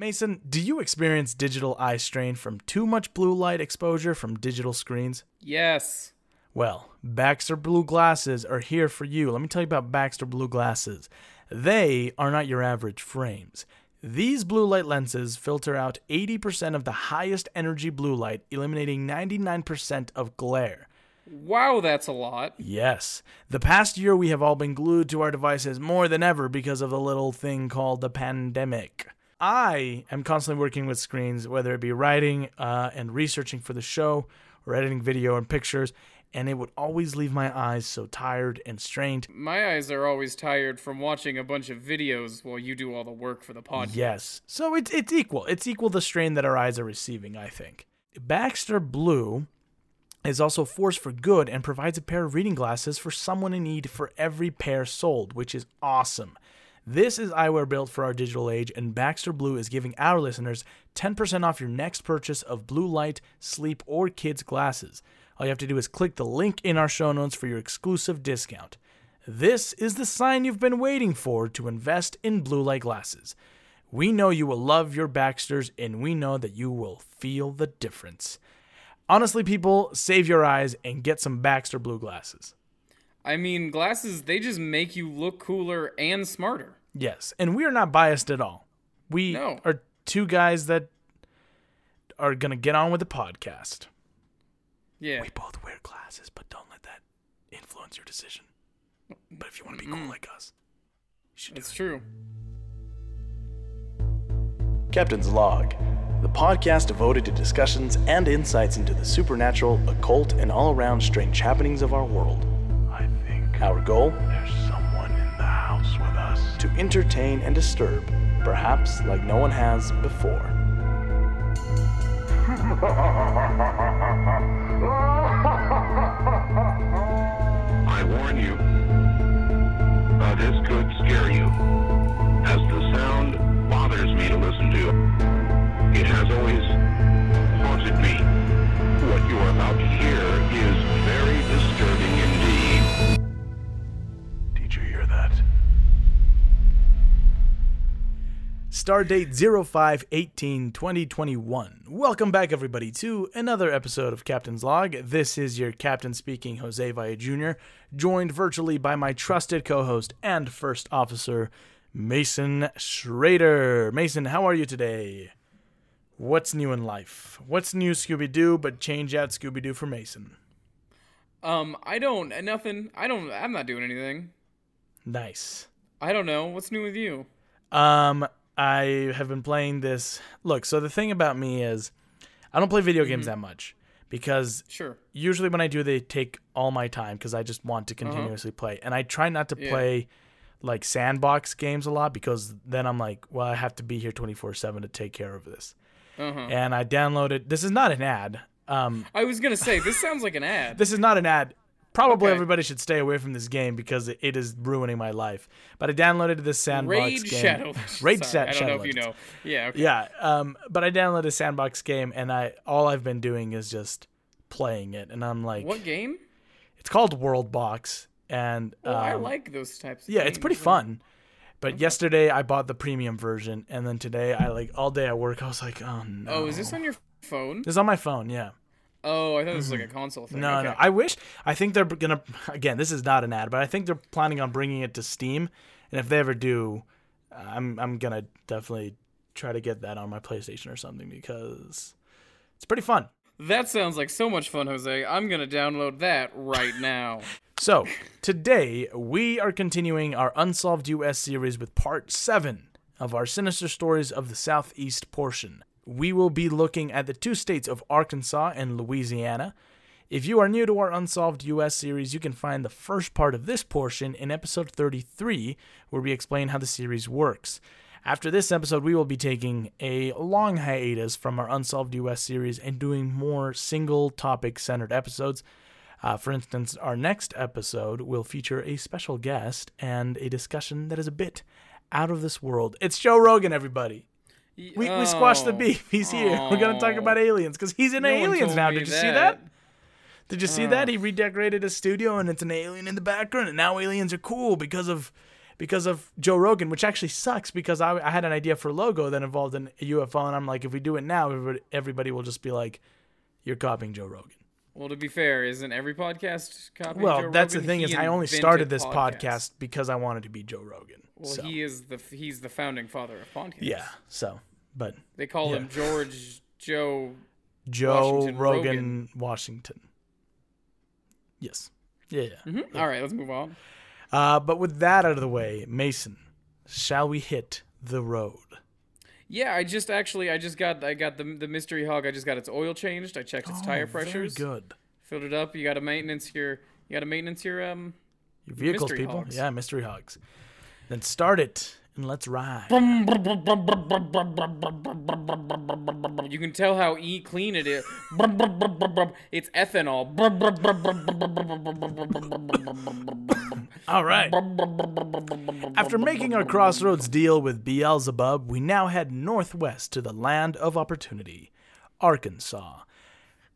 Mason, do you experience digital eye strain from too much blue light exposure from digital screens? Yes. Well, Baxter Blue Glasses are here for you. Let me tell you about Baxter Blue Glasses. They are not your average frames. These blue light lenses filter out 80% of the highest energy blue light, eliminating 99% of glare. Wow, that's a lot. Yes. The past year, we have all been glued to our devices more than ever because of the little thing called the pandemic. I am constantly working with screens, whether it be writing uh, and researching for the show or editing video and pictures, and it would always leave my eyes so tired and strained. My eyes are always tired from watching a bunch of videos while you do all the work for the podcast. Yes. So it's it's equal. It's equal the strain that our eyes are receiving, I think. Baxter Blue is also force for good and provides a pair of reading glasses for someone in need for every pair sold, which is awesome. This is eyewear built for our digital age, and Baxter Blue is giving our listeners 10% off your next purchase of blue light, sleep, or kids glasses. All you have to do is click the link in our show notes for your exclusive discount. This is the sign you've been waiting for to invest in blue light glasses. We know you will love your Baxters, and we know that you will feel the difference. Honestly, people, save your eyes and get some Baxter Blue glasses. I mean, glasses, they just make you look cooler and smarter. Yes, and we are not biased at all. We No. are two guys that are going to get on with the podcast. Yeah. We both wear glasses, but don't let that influence your decision. But if you want to be cool like us, you should do It's true. Captain's Log, the podcast devoted to discussions and insights into the supernatural, occult, and all around strange happenings of our world. I think Our goal? there's someone in the house with us. To entertain and disturb, perhaps like no one has before. I warn you, uh, this could scare you, as the sound bothers me to listen to. It has always haunted me. What you are about to hear is Stardate 0518 2021. Welcome back, everybody, to another episode of Captain's Log. This is your captain speaking, Jose Valle Jr., joined virtually by my trusted co host and first officer, Mason Schrader. Mason, how are you today? What's new in life? What's new, Scooby Doo, but change out Scooby Doo for Mason? Um, I don't, nothing. I don't, I'm not doing anything. Nice. I don't know. What's new with you? Um, I have been playing this. Look, so the thing about me is, I don't play video games that much because Sure. usually when I do, they take all my time because I just want to continuously play, and I try not to Yeah. play like sandbox games a lot because then I'm like, well, I have to be here 24 seven to take care of this. Uh-huh. And I downloaded. This is not an ad. Um, I was gonna say, this sounds like an ad. this is not an ad. Probably Okay. everybody should stay away from this game because it, it is ruining my life. But I downloaded this sandbox Raid game. Shadow. Raid Sorry, I don't Shadow know if you know. Yeah. Okay. Yeah, um, but I downloaded a sandbox game, and I all I've been doing is just playing it, and I'm like, What game? it's called World Box, and Oh, I um, like those types. Of yeah, it's pretty fun. But yesterday I bought the premium version, and then today I like all day at work I was like, oh no. Oh, is this on your phone? This is on my phone, yeah. Oh, I thought this was like a console thing. Mm-hmm. No, okay. no. I wish. I think they're gonna. Again, this is not an ad, but I think they're planning on bringing it to Steam, and if they ever do, I'm I'm gonna definitely try to get that on my PlayStation or something because it's pretty fun. That sounds like so much fun, Jose. I'm gonna download that right now. So, today we are continuing our Unsolved US series with part 7 of our Sinister Stories of the Southeast portion. We will be looking at the two states of Arkansas and Louisiana. If you are new to our Unsolved US series, you can find the first part of this portion in episode 33, where we explain how the series works. After this episode, we will be taking a long hiatus from our Unsolved US series and doing more single topic centered episodes. Uh, for instance, our next episode will feature a special guest and a discussion that is a bit out of this world. It's Joe Rogan, everybody. We, we squashed the Oh. beef. He's here. We're going to talk Oh. about aliens because he's in No Aliens now. Did you see that? that. Did you see that? He redecorated his studio and it's an alien in the background. And now aliens are cool because of because of Joe Rogan, which actually sucks because I, I had an idea for a logo that involved an, a UFO, and I'm like, if we do it now, everybody, everybody will just be like, "You're copying Joe Rogan." Well, to be fair, isn't every podcast copying Well, Joe that's Rogan? the thing He is, I only started this podcasts. podcast because I wanted to be Joe Rogan. Well, so, he is the he's the founding father of podcasts. yeah. So, but They call Yeah. him George Joe. Joe Washington Rogan, Rogan. Washington. Yes. Yeah. yeah. Mhm. All right, let's move on. Uh, but with that out of the way, Mason, shall we hit the road? Yeah, I just actually I just got I got the the mystery hog. I just got its oil changed. I checked its tire Oh, very pressures. good. Filled it up. You got to maintenance your you got to maintenance your um. Your vehicles, people. hogs. Yeah, mystery hogs. Then start it and let's ride. You can tell how e clean it is. It's ethanol. All right. After making our crossroads deal with Beelzebub, we now head northwest to the land of opportunity, Arkansas.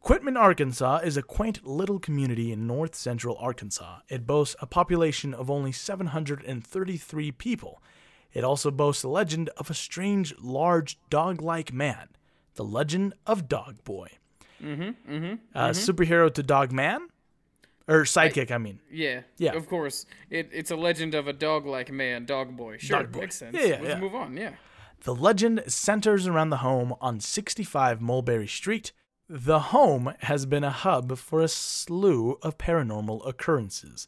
Quitman, Arkansas is a quaint little community in north central Arkansas. It boasts a population of only 733 people. It also boasts the legend of a strange, large, dog like man, the legend of Dog Boy. Mm-hmm, mm-hmm, uh, Superhero to Dog Man? Or sidekick, I mean. Yeah. Yeah. Of course. It, it's a legend of a dog like man, dog boy. Sure, Dog boy. makes sense. Yeah, yeah, Let's yeah. move on. Yeah. The legend centers around the home on 65 Mulberry Street. The home has been a hub for a slew of paranormal occurrences.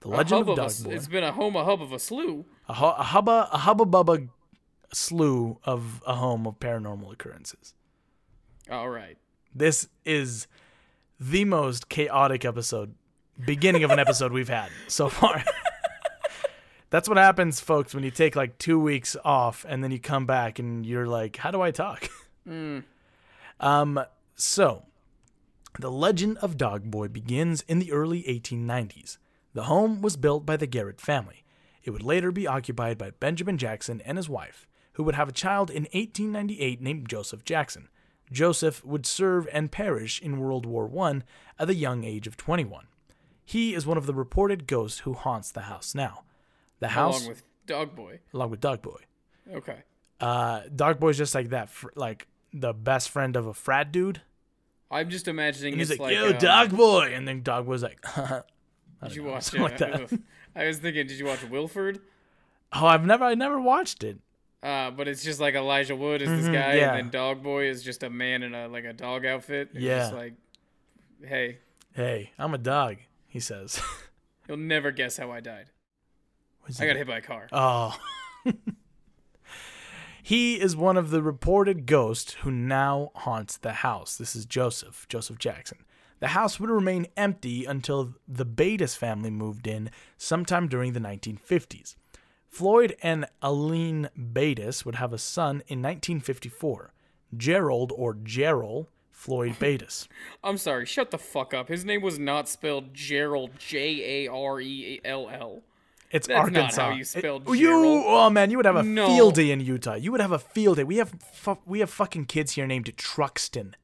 The A legend of of Dog s- Boy. It's been a home, a hub of a slew. A, hu- a hubba, a hubba bubba slew of a home of paranormal occurrences. All right. This is the most chaotic episode, beginning of an episode we've had so far. That's what happens, folks, when you take like two weeks off and then you come back and you're like, how do I talk? Um, so, the legend of Dog Boy begins in the early 1890s. The home was built by the Garrett family. It would later be occupied by Benjamin Jackson and his wife, who would have a child in 1898 named Joseph Jackson. Joseph would serve and perish in World War I at the young age of 21. He is one of the reported ghosts who haunts the house now. The house, Along with dog boy. along with Dog Boy. Okay. Uh, Dog Boy's just like that, fr- like the best friend of a frat dude. I'm just imagining And he's it's like, like, "Yo, um, Dog Boy," and then Dog Boy's like, Did you watch something like that. I was thinking, did you watch Wilfred? "Oh, I've never, I never watched it." Uh, but it's just like Elijah Wood is this Mhm, guy, yeah. and then Dog Boy is just a man in a like a dog outfit. It's Yeah. Just like, hey, Hey, I'm a dog, he says. you'll never guess how I died. I got hit by a car. Oh. He is one of the reported ghosts who now haunts the house. This is Joseph, Joseph Jackson. The house would remain empty until the Bates family moved in sometime during the 1950s. Floyd and Aline Bates would have a son in 1954, Gerald or Gerald Floyd Bates. I'm sorry, shut the fuck up. His name was not spelled Gerald, J A R E L L. It's That's not Arkansas. how you spell It- you, oh man, you would have a No. field day in Utah. You would have a field day. We have fu- we have fucking kids here named Truxton.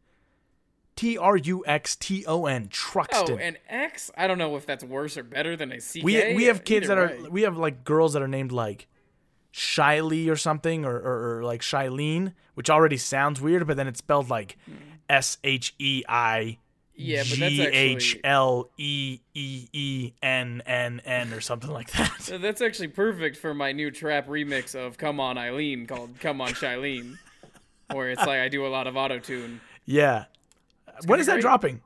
T R U X T O N. Oh, Truxton. and X? I don't know if that's worse or better than a CK. we we have kids that Either are we have like girls that are named like Shiley or something or, or, or like Shilene, which already sounds weird, but then it's spelled like hmm. S H E I Yeah, but that's G H L E E E N N N or something like that. that's actually perfect for my new trap remix of "Come On Eileen" called "Come On Shilene," where it's like I do a lot of auto tune. Yeah. When is that great. dropping?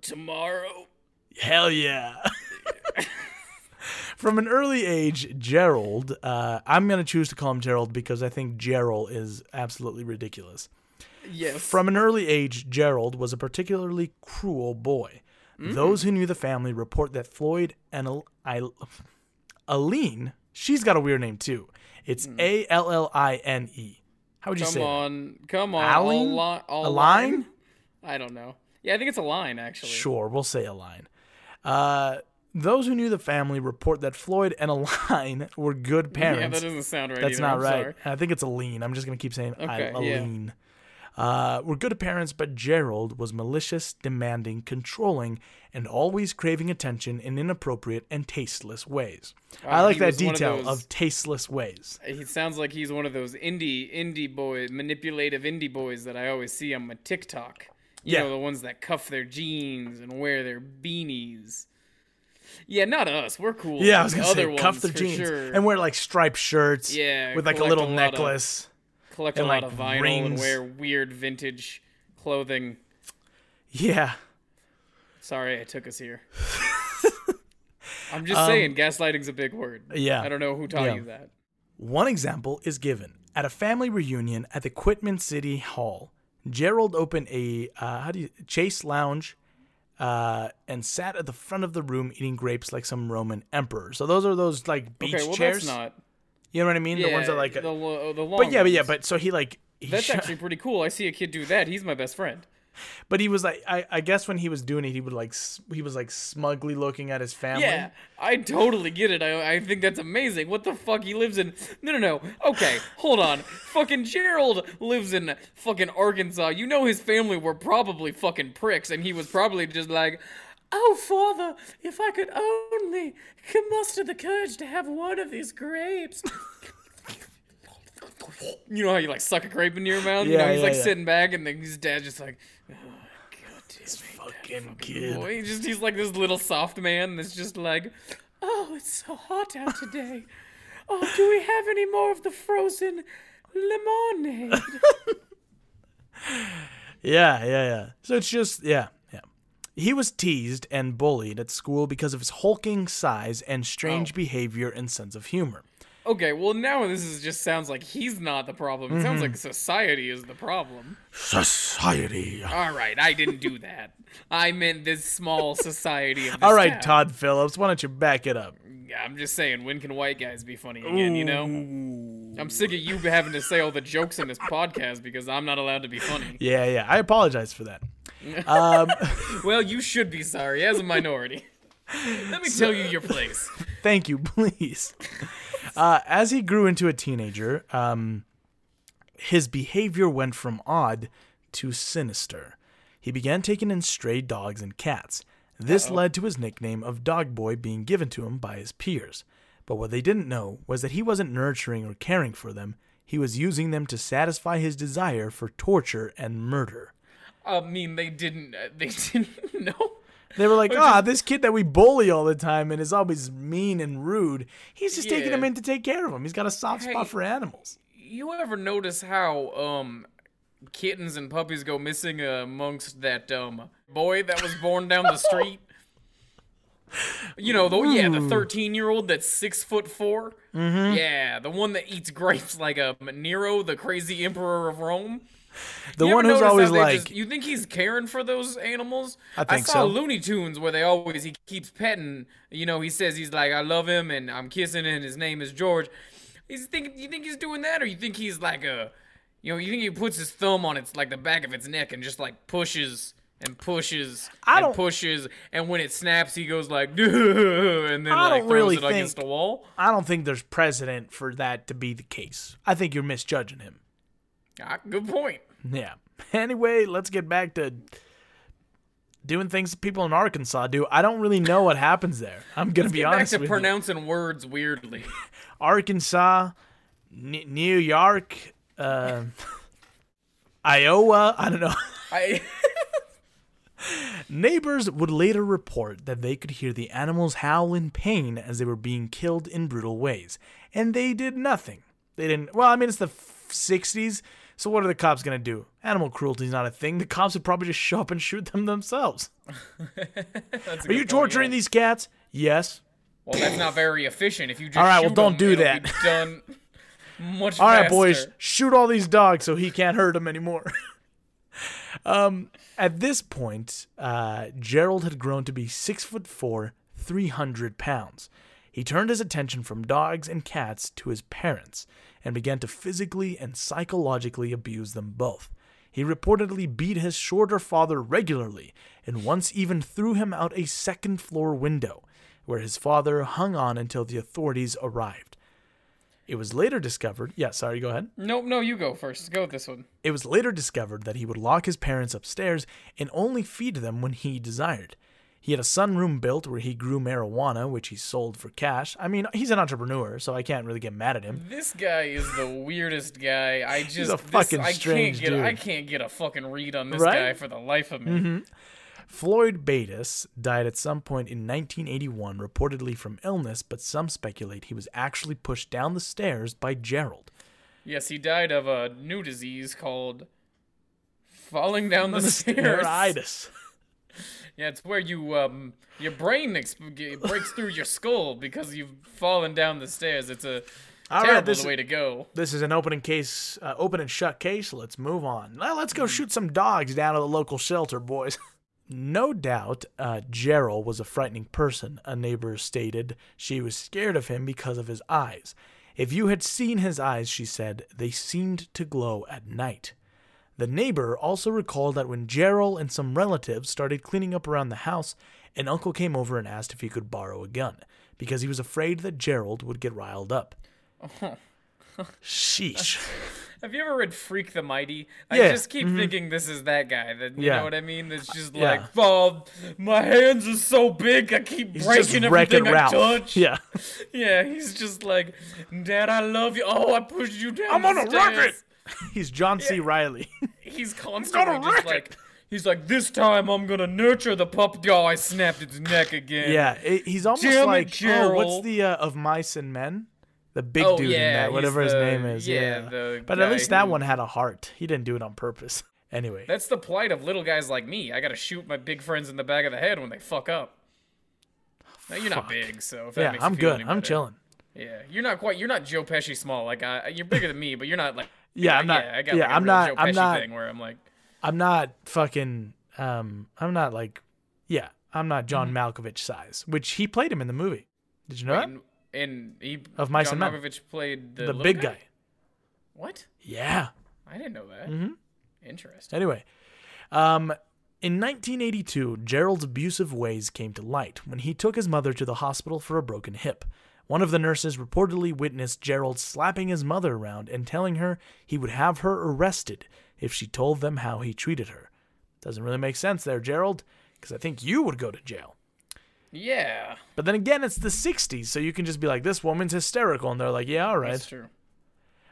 Tomorrow, Hell yeah. From an early age, Gerald, uh, I'm going to choose to call him Gerald because I think Gerald is absolutely ridiculous. Yes. From an early age, Gerald was a particularly cruel boy. Those who knew the family report that Floyd and Al- I- Aline, she's got a weird name too. It's A L L I N E. How would you come say that? on, come on, Aline? All li- all A line? line? I don't know. Yeah, I think it's a line actually. Sure, we'll say a line. Uh, those who knew the family report that Floyd and Aline were good parents. Yeah, that doesn't sound right. That's either. not I'm right. sorry. I think it's a lean. I'm just gonna keep saying Okay, a yeah. Uh, were good parents, but Gerald was malicious, demanding, controlling, and always craving attention in inappropriate and tasteless ways. I like that one of detail those- of tasteless ways. He sounds like he's one of those indie indie boy manipulative indie boys that I always see on my TikTok. You Yeah. know, the ones that cuff their jeans and wear their beanies. Yeah, not us. We're cool. Yeah, I was gonna other say cuff their jeans sure. and wear like striped shirts. Yeah, with like a little a lot of- collect a lot like, of vinyl and wear weird vintage clothing. Yeah, Sorry, I took us here. I'm just saying, gaslighting's a big word. Um, yeah. I don't know who taught Yeah. you that. One example is given at a family reunion at the Quitman City Hall. Gerald opened a uh, how do you Chaise Lounge, uh, and sat at the front of the room eating grapes like some Roman emperor. So those are those like beach Okay, well chairs. that's not. You know what I mean? Yeah, the ones that like. Uh, the, lo- uh, the long but yeah, but yeah, but so he like. He That's actually pretty cool. I see a kid do that. He's my best friend. But he was like, I, I guess when he was doing it, he would like, he was like smugly looking at his family. Yeah, I totally get it. I, I think that's amazing. What the fuck? He lives in. No, no, no. Okay, hold on. Fucking Gerald lives in fucking Arkansas. You know his family were probably fucking pricks, and he was probably just like, Oh, father, if I could only muster the courage to have one of these grapes. You know how you like suck a grape into your mouth? you Yeah, know, he's yeah, like yeah. sitting back, and then his dad's just like, oh, God damn it. Fucking kid. Boy, he just he's like this little soft man that's just like, oh, it's so hot out today. Oh, do we have any more of the frozen lemonade? Yeah, yeah, yeah. So it's just yeah, yeah. He was teased and bullied at school because of his hulking size and strange Oh. behavior and sense of humor. Okay, well now this is just sounds like he's not the problem. It Mm-hmm. sounds like society is the problem. Society. All right, I didn't do that. I meant this small society of this All right, town. Todd Phillips, why don't you back it up? I'm just saying, when can white guys be funny again? You know, I'm sick of you having to say all the jokes in this podcast because I'm not allowed to be funny. Yeah, yeah. I apologize for that. Um, Well, you should be sorry as a minority. Let me tell you your place. thank you, please. Uh, as he grew into a teenager, um, his behavior went from odd to sinister. He began taking in stray dogs and cats. This led to his nickname of Dog Boy being given to him by his peers. But what they didn't know was that he wasn't nurturing or caring for them. He was using them to satisfy his desire for torture and murder. I mean, they didn't. Uh, they didn't know. They were like, ah, this kid that we bully all the time and is always mean and rude, he's just taking him in to take care of him. He's got a soft spot for animals. You ever notice how um kittens and puppies go missing amongst that um boy that was born down the street? You know, the yeah, the thirteen-year-old that's six foot 4 Mm-hmm. Yeah, the one that eats grapes like a Nero, the crazy emperor of Rome. The one who's always like, just- you think he's caring for those animals? I think saw so. Looney Tunes where they always he keeps petting. You know, he says he's like, I love him and I'm kissing and his name is George. He's think you think he's doing that or you think he's like a, you know, you think he puts his thumb on its like the back of its neck and just like pushes and pushes I and pushes and when it snaps he goes like and then I like throws really it against think- the wall. I don't think there's precedent for that to be the case. I think you're misjudging him. Ah, good point. Yeah. Anyway, let's get back to doing things people in Arkansas do. I don't really know what happens there. I'm gonna be Get back honest to with you. pronouncing words weirdly. Arkansas, N- New York, uh, Iowa. I don't know. I Neighbors would later report that they could hear the animals howl in pain as they were being killed in brutal ways, and they did nothing. They didn't. Well, I mean, it's the f- '60s, so what are the cops gonna do? Animal cruelty is not a thing. The cops would probably just show up and shoot them themselves. Are you good point, torturing yeah. these cats? Yes. Well, that's not very efficient. If you just All right, well, don't 'em, do that. Done much All right, faster. boys, shoot all these dogs so he can't hurt them anymore. um, at this point, uh, Gerald had grown to be six foot four, three hundred pounds. He turned his attention from dogs and cats to his parents and began to physically and psychologically abuse them both. He reportedly beat his shorter father regularly and once even threw him out a second floor window, where his father hung on until the authorities arrived. It was later discovered. Yeah, sorry, go ahead. Nope, no, you go first. Go with this one. It was later discovered that he would lock his parents upstairs and only feed them when he desired. He had a sunroom built where he grew marijuana, which he sold for cash. I mean, he's an entrepreneur, so I can't really get mad at him. This guy is the weirdest guy. I just a this- fucking I can't get I can't get a fucking read on this Right? Mm-hmm. guy for the life of me. Floyd Bates died at some point in 1981, reportedly from illness, but some speculate he was actually pushed down the stairs by Gerald. Yes, he died of a new disease called falling down the, stairs. Stairitis. Yeah, it's where you um your brain ex- breaks through your skull because you've fallen down the stairs. It's a All right, terrible this- way to go. This is an opening case, uh, open and shut case. Let's move on. Now let's go shoot some dogs down at the local shelter, boys. no doubt, uh, Gerald was a frightening person. A neighbor stated she was scared of him because of his eyes. If you had seen his eyes, she said, they seemed to glow at night. The neighbor also recalled that when Gerald and some relatives started cleaning up around the house, an uncle came over and asked if he could borrow a gun because he was afraid that Gerald would get riled up. Sheesh. Have you ever read Freak the Mighty? I Yeah, just keep mm-hmm. thinking this is that guy. That you Yeah. know what I mean? That's just Yeah. like, oh, my hands are so big, I keep He's breaking everything I Ralph. touch. Yeah. yeah. He's just like, Dad, I love you. Oh, I pushed you down. I'm on a rocket. He's John C. Reilly. He's constantly gonna just like, he's like, this time I'm gonna nurture the pup. Oh, I snapped its neck again. yeah, it- he's almost it, like oh, what's the uh, of mice and men? The big Oh, dude in that, he's whatever his name is. yeah, Yeah, but at least that one had a heart. He didn't do it on purpose. Anyway, That's the plight of little guys like me. I gotta shoot my big friends in the back of the head when they fuck up. Now, you're not big, so if that yeah, I'm good. I'm better. chilling. Yeah, you're not quite. You're not Joe Pesci small. Like I, you're bigger than me, but you're not like. Yeah, I'm not- Yeah, I got yeah, like I'm not- Joe I'm Pesci not- thing where I'm like, I'm not fucking. Um, I'm not like, yeah, I'm not John Mm-hmm. Malkovich size, which he played him in the movie. Did you know that? and, and he Of Mice John and Men. Malkovich played the, The big guy. What? Yeah. I didn't know that. Mm-hmm. Interesting. Anyway, um, in 1982, Gerald's abusive ways came to light when he took his mother to the hospital for a broken hip. One of the nurses reportedly witnessed Gerald slapping his mother around and telling her he would have her arrested if she told them how he treated her. Doesn't really make sense there, Gerald, because I think you would go to jail. Yeah, But then again, it's the 60s, so you can just be like, this woman's hysterical. And they're like, yeah, all right. that's true.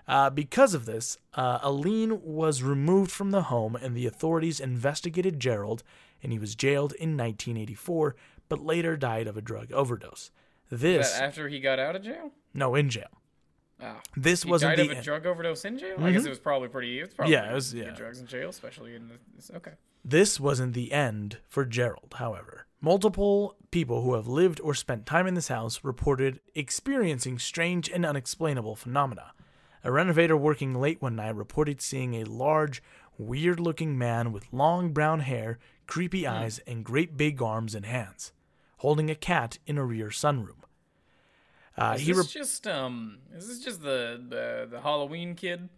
Uh, because of this, uh, Aline was removed from the home, and the authorities investigated Gerald, and he was jailed in 1984, but later died of a drug overdose. This, after he got out of jail. no, in jail. Ah. This He wasn't died the of a drug overdose in jail. I guess it was probably pretty. It was probably Yeah, it was- yeah. drugs in jail, especially in this. Okay. This wasn't the end for Gerald, however. Multiple people who have lived or spent time in this house reported experiencing strange and unexplainable phenomena. A renovator working late one night reported seeing a large, weird looking man with long brown hair, creepy eyes, and great big arms and hands, holding a cat in a rear sunroom. Uh, Is he this re- just um? Is this just the the, the Halloween kid?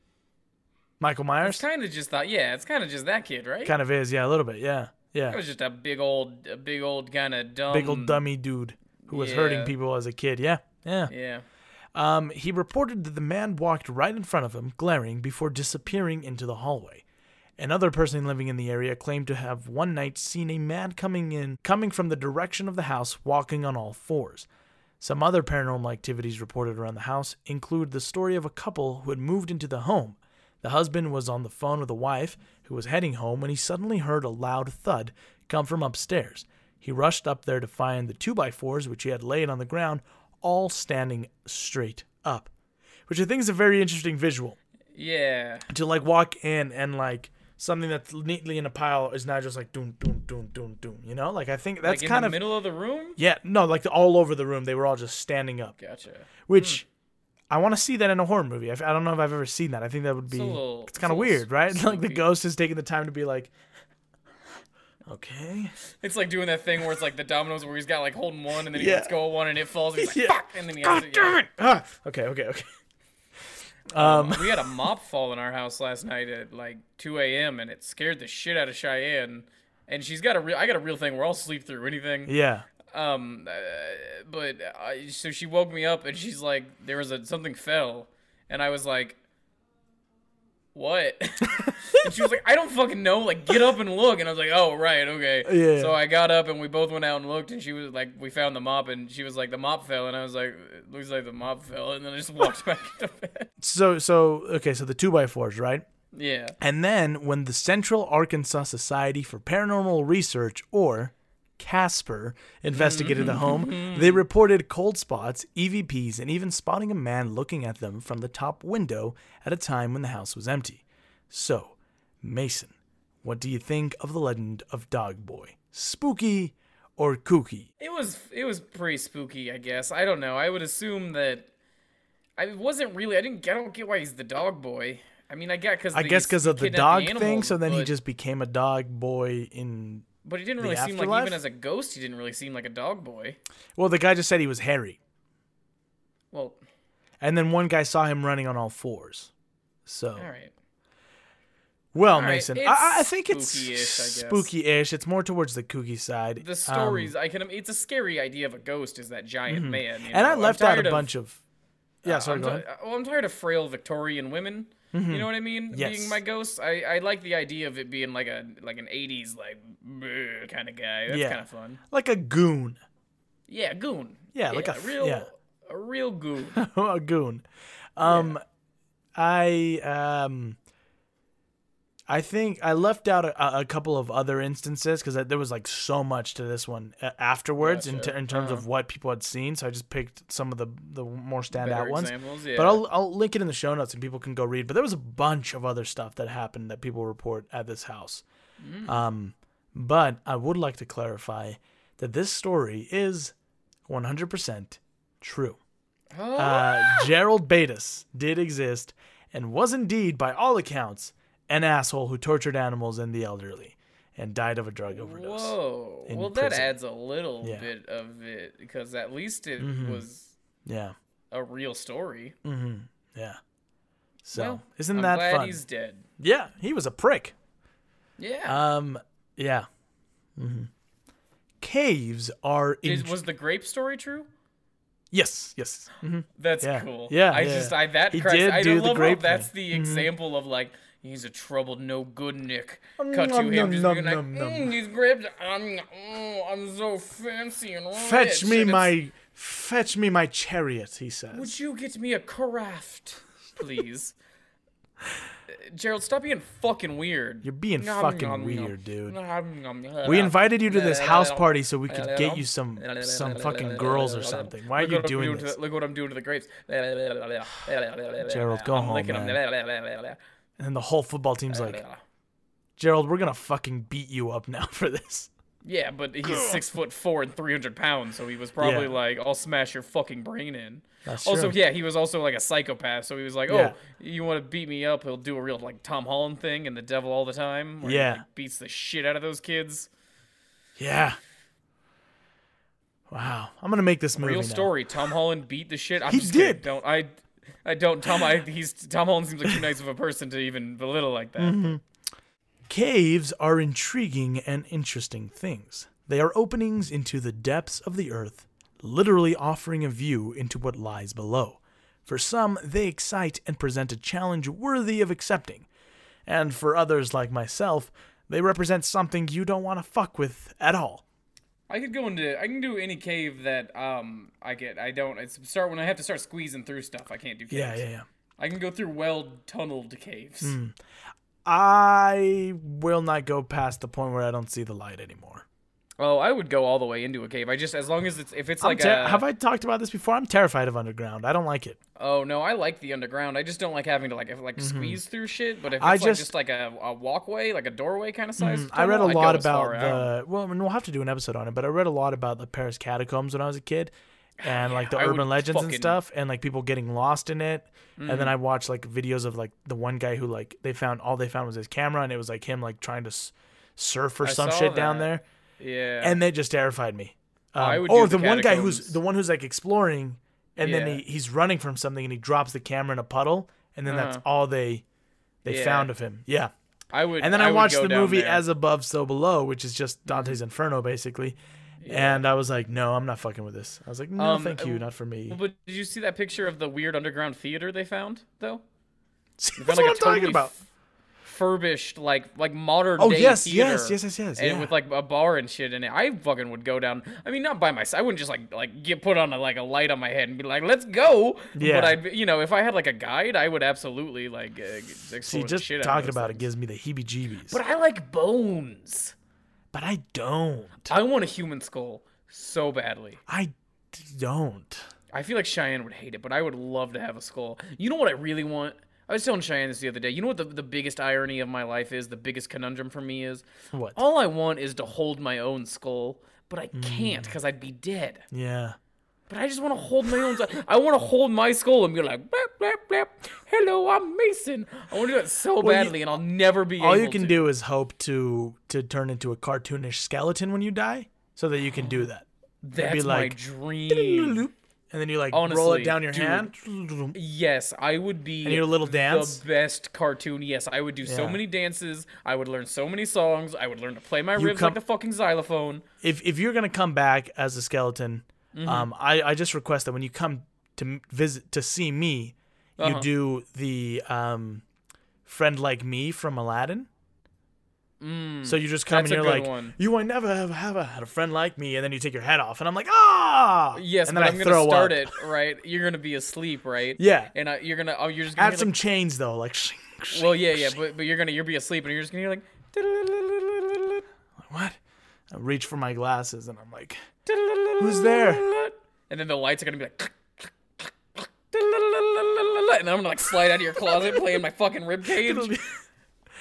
Michael Myers kind of just that. Yeah, it's kind of just that kid, right? kind of is, yeah, a little bit, yeah, yeah. It was just a big old, a big old kind of dumb. big old dummy dude who was hurting people as a kid, yeah, yeah. Yeah. Um, he reported that the man walked right in front of him, glaring, before disappearing into the hallway. Another person living in the area claimed to have one night seen a man coming in, coming from the direction of the house, walking on all fours. Some other paranormal activities reported around the house include the story of a couple who had moved into the home. The husband was on the phone with the wife, who was heading home, when he suddenly heard a loud thud come from upstairs. He rushed up there to find the 2x4s, which he had laid on the ground, all standing straight up, which I think is a very interesting visual. Yeah. To like walk in and like something that's neatly in a pile is not just like doom, doom, doom, doom, doom, you know? Like I think that's like in kind the of. middle of the room. Yeah, no, like all over the room. They were all just standing up, Gotcha. which I want to see that in a horror movie. I, I don't know if I've ever seen that. I think that would be. little- it's it's kind of weird, right? like the ghost is taking the time to be like, okay. It's like doing that thing where it's like the dominoes where he's got like holding one and then he Yeah. lets go of one and it falls. And he's like, Yeah. fuck! And then he has God it. damn yeah. it! Ah, okay, okay, okay. Um, we had a mop fall in our house last night at like 2 a.m. and it scared the shit out of Cheyenne. And she's got a real, I got a real thing where I'll sleep through anything. Yeah. Um, uh, but I, so she woke me up and she's like, there was a something fell, and I was like, what? and she was like, I don't fucking know. Like, get up and look. And I was like, oh right, okay. Yeah. So I got up and we both went out and looked, and she was like, we found the mop, and she was like, the mop fell, and I was like, it looks like the mop fell, and then I just walked back to bed. So so okay, so the two by fours, right? Yeah. And then when the Central Arkansas Society for Paranormal Research, or Casper, investigated the home, mm-hmm. they reported cold spots, EVPs, and even spotting a man looking at them from the top window at a time when the house was empty. So, Mason, what do you think of the legend of Dog Boy? Spooky or kooky? It was it was pretty spooky, I guess. I don't know. I would assume that I wasn't really. I didn't. I don't get why he's the dog boy. I mean, I get because I guess because of the dog thing, so then he just became a dog boy in. But he didn't really seem like even as a ghost, he didn't really seem like a dog boy. Well, the guy just said he was hairy. Well, And then one guy saw him running on all fours. So, all right. well, right, Mason, it's I, I think it's spooky-ish, I guess. spooky-ish. It's more towards the kooky side. The Um, stories I can. It's a scary idea of a ghost is that giant man. you Mm-hmm. and I know? left out a of- bunch of. Yeah, sorry, I'm go ahead. Mm-hmm. Well, I'm tired of frail Victorian women. You know what I mean? Yes. Being my ghost, I, I like the idea of it being like a like an '80s like kind of guy. That's Yeah. kind of fun. Like a goon. Yeah, goon. Yeah, like a- real, yeah. a real goon. a goon. Um, I um, I think I left out a, a couple of other instances because there was like so much to this one uh, afterwards in, Gotcha. ter- in terms of what people had seen. So I just picked some of the the more standout ones. yeah. But I'll I'll link it in the show notes and people can go read. But there was a bunch of other stuff that happened that people report at this house. Mm. Um, but I would like to clarify that this story is 100% true. Oh, Uh, Gerald Bates did exist and was indeed, by all accounts, an asshole who tortured animals and the elderly and died of a drug overdose. Whoa. Well, that adds a little Yeah. bit of it because at least it Mhm. was Yeah, a real story. yeah. So well, isn't I'm that glad fun? he's dead. Yeah, he was a prick. Yeah. Um, yeah. hmm Caves are in. Did, was the grape story true? yes, yes. hmm That's Yeah. cool. Yeah, I yeah. just I that He cracks- did I do don't the grape how that's the example of like he's a troubled no good Nick. Um, Cut to nom, him just being like, mm, these grapes. I'm, oh, I'm so fancy and rich. Fetch me and my, fetch me my chariot. He says. Would you get me a carafe, please? Gerald, stop being fucking weird. You're being Nom, fucking nom, weird, dude. Nom, nom. We invited you to this house party so we could get you some some fucking girls or something. Why are you doing this? the- look what I'm doing to the grapes. Gerald, go I'm home, licking 'em. And then the whole football team's like, Gerald, we're gonna fucking beat you up now for this. Yeah, but he's six foot four and three hundred pounds, so he was probably Yeah. like, "I'll smash your fucking brain in." That's also, true. yeah, he was also like a psychopath, so he was like, "Oh, Yeah. you want to beat me up? He'll do a real like Tom Holland thing and the devil all the time, where Yeah. he like, beats the shit out of those kids." Yeah. Wow, I'm gonna make this movie Real now. story. Tom Holland beat the shit. I'm He just kidding. did. Don't I? I don't. Tom. I. He's Tom Holland seems like too nice of a person to even belittle like that. Mm-hmm. Caves are intriguing and interesting things. They are openings into the depths of the earth, literally offering a view into what lies below. For some, they excite and present a challenge worthy of accepting. And for others like myself, they represent something you don't want to fuck with at all. I could go into. I can do any cave that um I get. I don't. It's start when I have to start squeezing through stuff. I can't do caves. Yeah, yeah, yeah. I can go through well tunneled caves. I will not go past the point where I don't see the light anymore. Oh, I would go all the way into a cave. I just as long as it's if it's I'm like ter- a. have I talked about this before? I'm terrified of underground. I don't like it. Oh no, I like the underground. I just don't like having to like if, like squeeze through shit. But if it's Mm-hmm. I like just- just like a, a walkway, like a doorway kind of size. I read a tunnel, I'd lot about the. Well, I mean, we'll have to do an episode on it, but I read a lot about the Paris catacombs when I was a kid, and like the I urban legends and stuff, and like people getting lost in it. And Mm. then I watched like videos of like the one guy who like they found all they found was his camera, and it was like him like trying to s- surf or I some shit down there, Yeah. and they just terrified me. Um, I would or the, the one guy who's the one who's like exploring, and then he, he's running from something, and he drops the camera in a puddle, and then that's Uh-huh. all they they Yeah. found of him. Yeah. I would. And then I, would watched the movie there. As Above, So Below, which is just Dante's Inferno, basically. And I was like, no, I'm not fucking with this. I was like, no, Um, thank you, uh, not for me. But did you see that picture of the weird underground theater they found though? That's what I'm talking about. f- furbished like like modern Oh day yes, theater. yes, yes, yes, yes. and yeah. with like a bar and shit in it. I fucking would go down. I mean, not by myself. I wouldn't just like like get put on a, like a light on my head and be like, "Let's go." Yeah. But I'd you know if I had like a guide, I would absolutely like uh, explore See, the just talking about it gives me the heebie-jeebies. But I like bones. but I don't. I want a human skull so badly. I don't. I feel like Cheyenne would hate it, but I would love to have a skull. You know what I really want? I was telling Cheyenne this the other day. You know what the, the biggest irony of my life is? The biggest conundrum for me is? What? All I want is to hold my own skull, but I Mm. can't because I'd be dead. Yeah. But I just want to hold my own. I want to hold my skull and be like, blap, blap, blap. Hello, I'm Mason. I want to do it so Well, you- badly, and I'll never be All you can to. do is hope to to turn into a cartoonish skeleton when you die, so that you can do that. That's like, my dream. And then you like roll it down your dude. hand. Yes, I would be And your little dance? the best cartoon. Yes, I would do so many dances. I would learn so many songs. I would learn to play my You ribs come- like the fucking xylophone. If if you're gonna come back as a skeleton, Mm-hmm. um, I I just request that when you come to visit to see me, you Uh-huh. do the um, friend like me from Aladdin. So you just come Mm, and you're like, one. you will never have, have a, had a friend like me, and then you take your head off, and I'm like, ah, Yes, and but then I'm I gonna start up. it right. You're gonna be asleep, right? Yeah. And uh, you're gonna oh you're just gonna Add some like, chains though, like. shing, shing, well yeah yeah shing. but but you're gonna you'll be asleep and you're just gonna hear like what? I reach for my glasses and I'm like, Who's there? And then the lights are gonna be like. And then I'm gonna like slide out of your closet playing my fucking rib cage.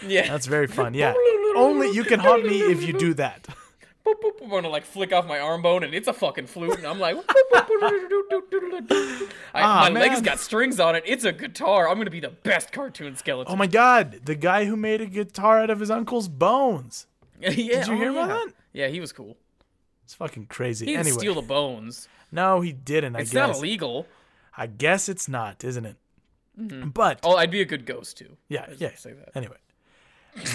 Yeah. that's very fun. Yeah. Only you can haunt me if you do that. boop, boop, boop, I'm gonna like flick off my arm bone and it's a fucking flute and I'm like boop, boop, boop. I, Ah, my legs man. got strings on it. It's a guitar. I'm gonna be the best cartoon skeleton. Oh my god, the guy who made a guitar out of his uncle's bones. yeah, Did you oh, hear about yeah. that? Yeah, he was cool. It's fucking crazy. He didn't anyway, steal the bones. no, he didn't. I It's guess. not illegal. I guess it's not, isn't it? But Oh, I'd be a good ghost too. yeah, yeah. say that. Anyway,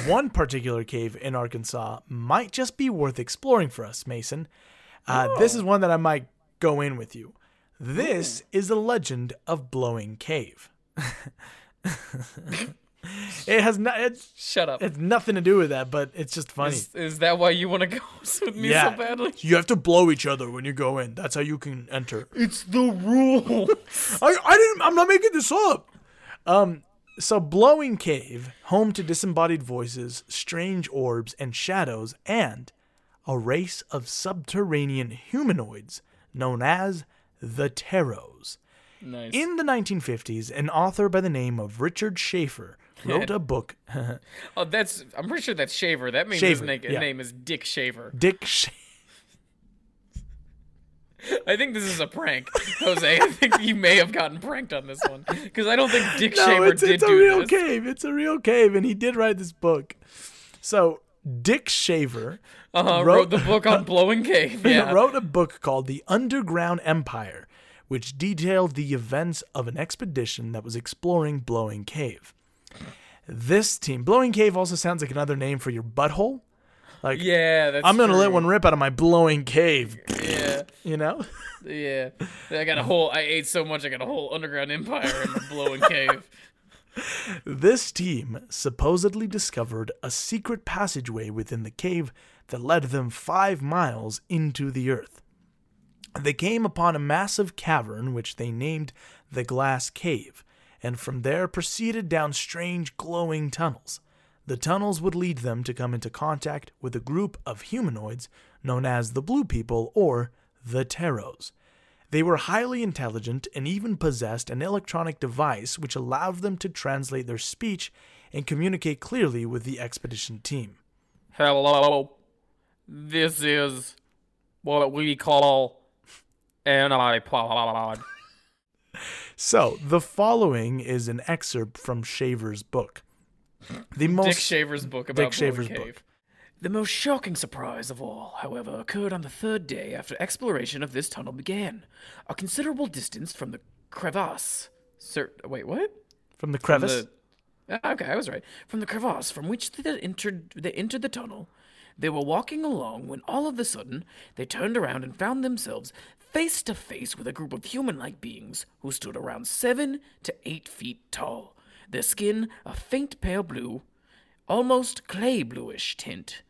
one particular cave in Arkansas might just be worth exploring for us, Mason. Uh, This is one that I might go in with you. This is the legend of Blowing Cave. it has not. It's, Shut up. it's nothing to do with that, but it's just funny. Is, is that why you want to go with me yeah, so badly? you have to blow each other when you go in. That's how you can enter. It's the rule. I, I didn't. I'm not making this up. Um. So, Blowing Cave, home to disembodied voices, strange orbs, and shadows, and a race of subterranean humanoids known as the Teros. nice. In the 1950s, an author by the name of Richard Schaefer wrote a book. oh, that's. I'm pretty sure that's Shaver. That means Shaver, his na- yeah. name is Dick Shaver. Dick Sh- I think this is a prank, Jose. I think you may have gotten pranked on this one because I don't think Dick no, Shaver it's, did it's do this. It's a real cave. It's a real cave, and he did write this book. So, Dick Shaver Uh-huh, wrote- wrote, the book on blowing cave. Yeah. wrote a book called The Underground Empire, which detailed the events of an expedition that was exploring Blowing Cave. This team, Blowing Cave also sounds like another name for your butthole. Like, yeah, that's I'm going to let one rip out of my Blowing Cave, Yeah, you know? yeah. I got a whole. I ate so much. I got a whole underground empire in the blowing cave. This team supposedly discovered a secret passageway within the cave that led them five miles into the earth. They came upon a massive cavern which they named the Glass Cave, and from there proceeded down strange glowing tunnels. The tunnels would lead them to come into contact with a group of humanoids known as the Blue People or the Teros. They were highly intelligent and even possessed an electronic device which allowed them to translate their speech and communicate clearly with the expedition team. Hello, this is what we call an iPod. So, the following is an excerpt from Shaver's book. The most Dick Shaver's book about Dick Shaver's Cave. book. The most shocking surprise of all, however, occurred on the third day after exploration of this tunnel began. A considerable distance from the crevasse. Sir, wait, what? from the From the- Ah, okay, I was right. From the crevasse from which they entered, they entered the tunnel, They were walking along when all of a sudden they turned around and found themselves face to face with a group of human like beings who stood around seven to eight feet tall, their skin a faint pale blue, almost clay bluish tint,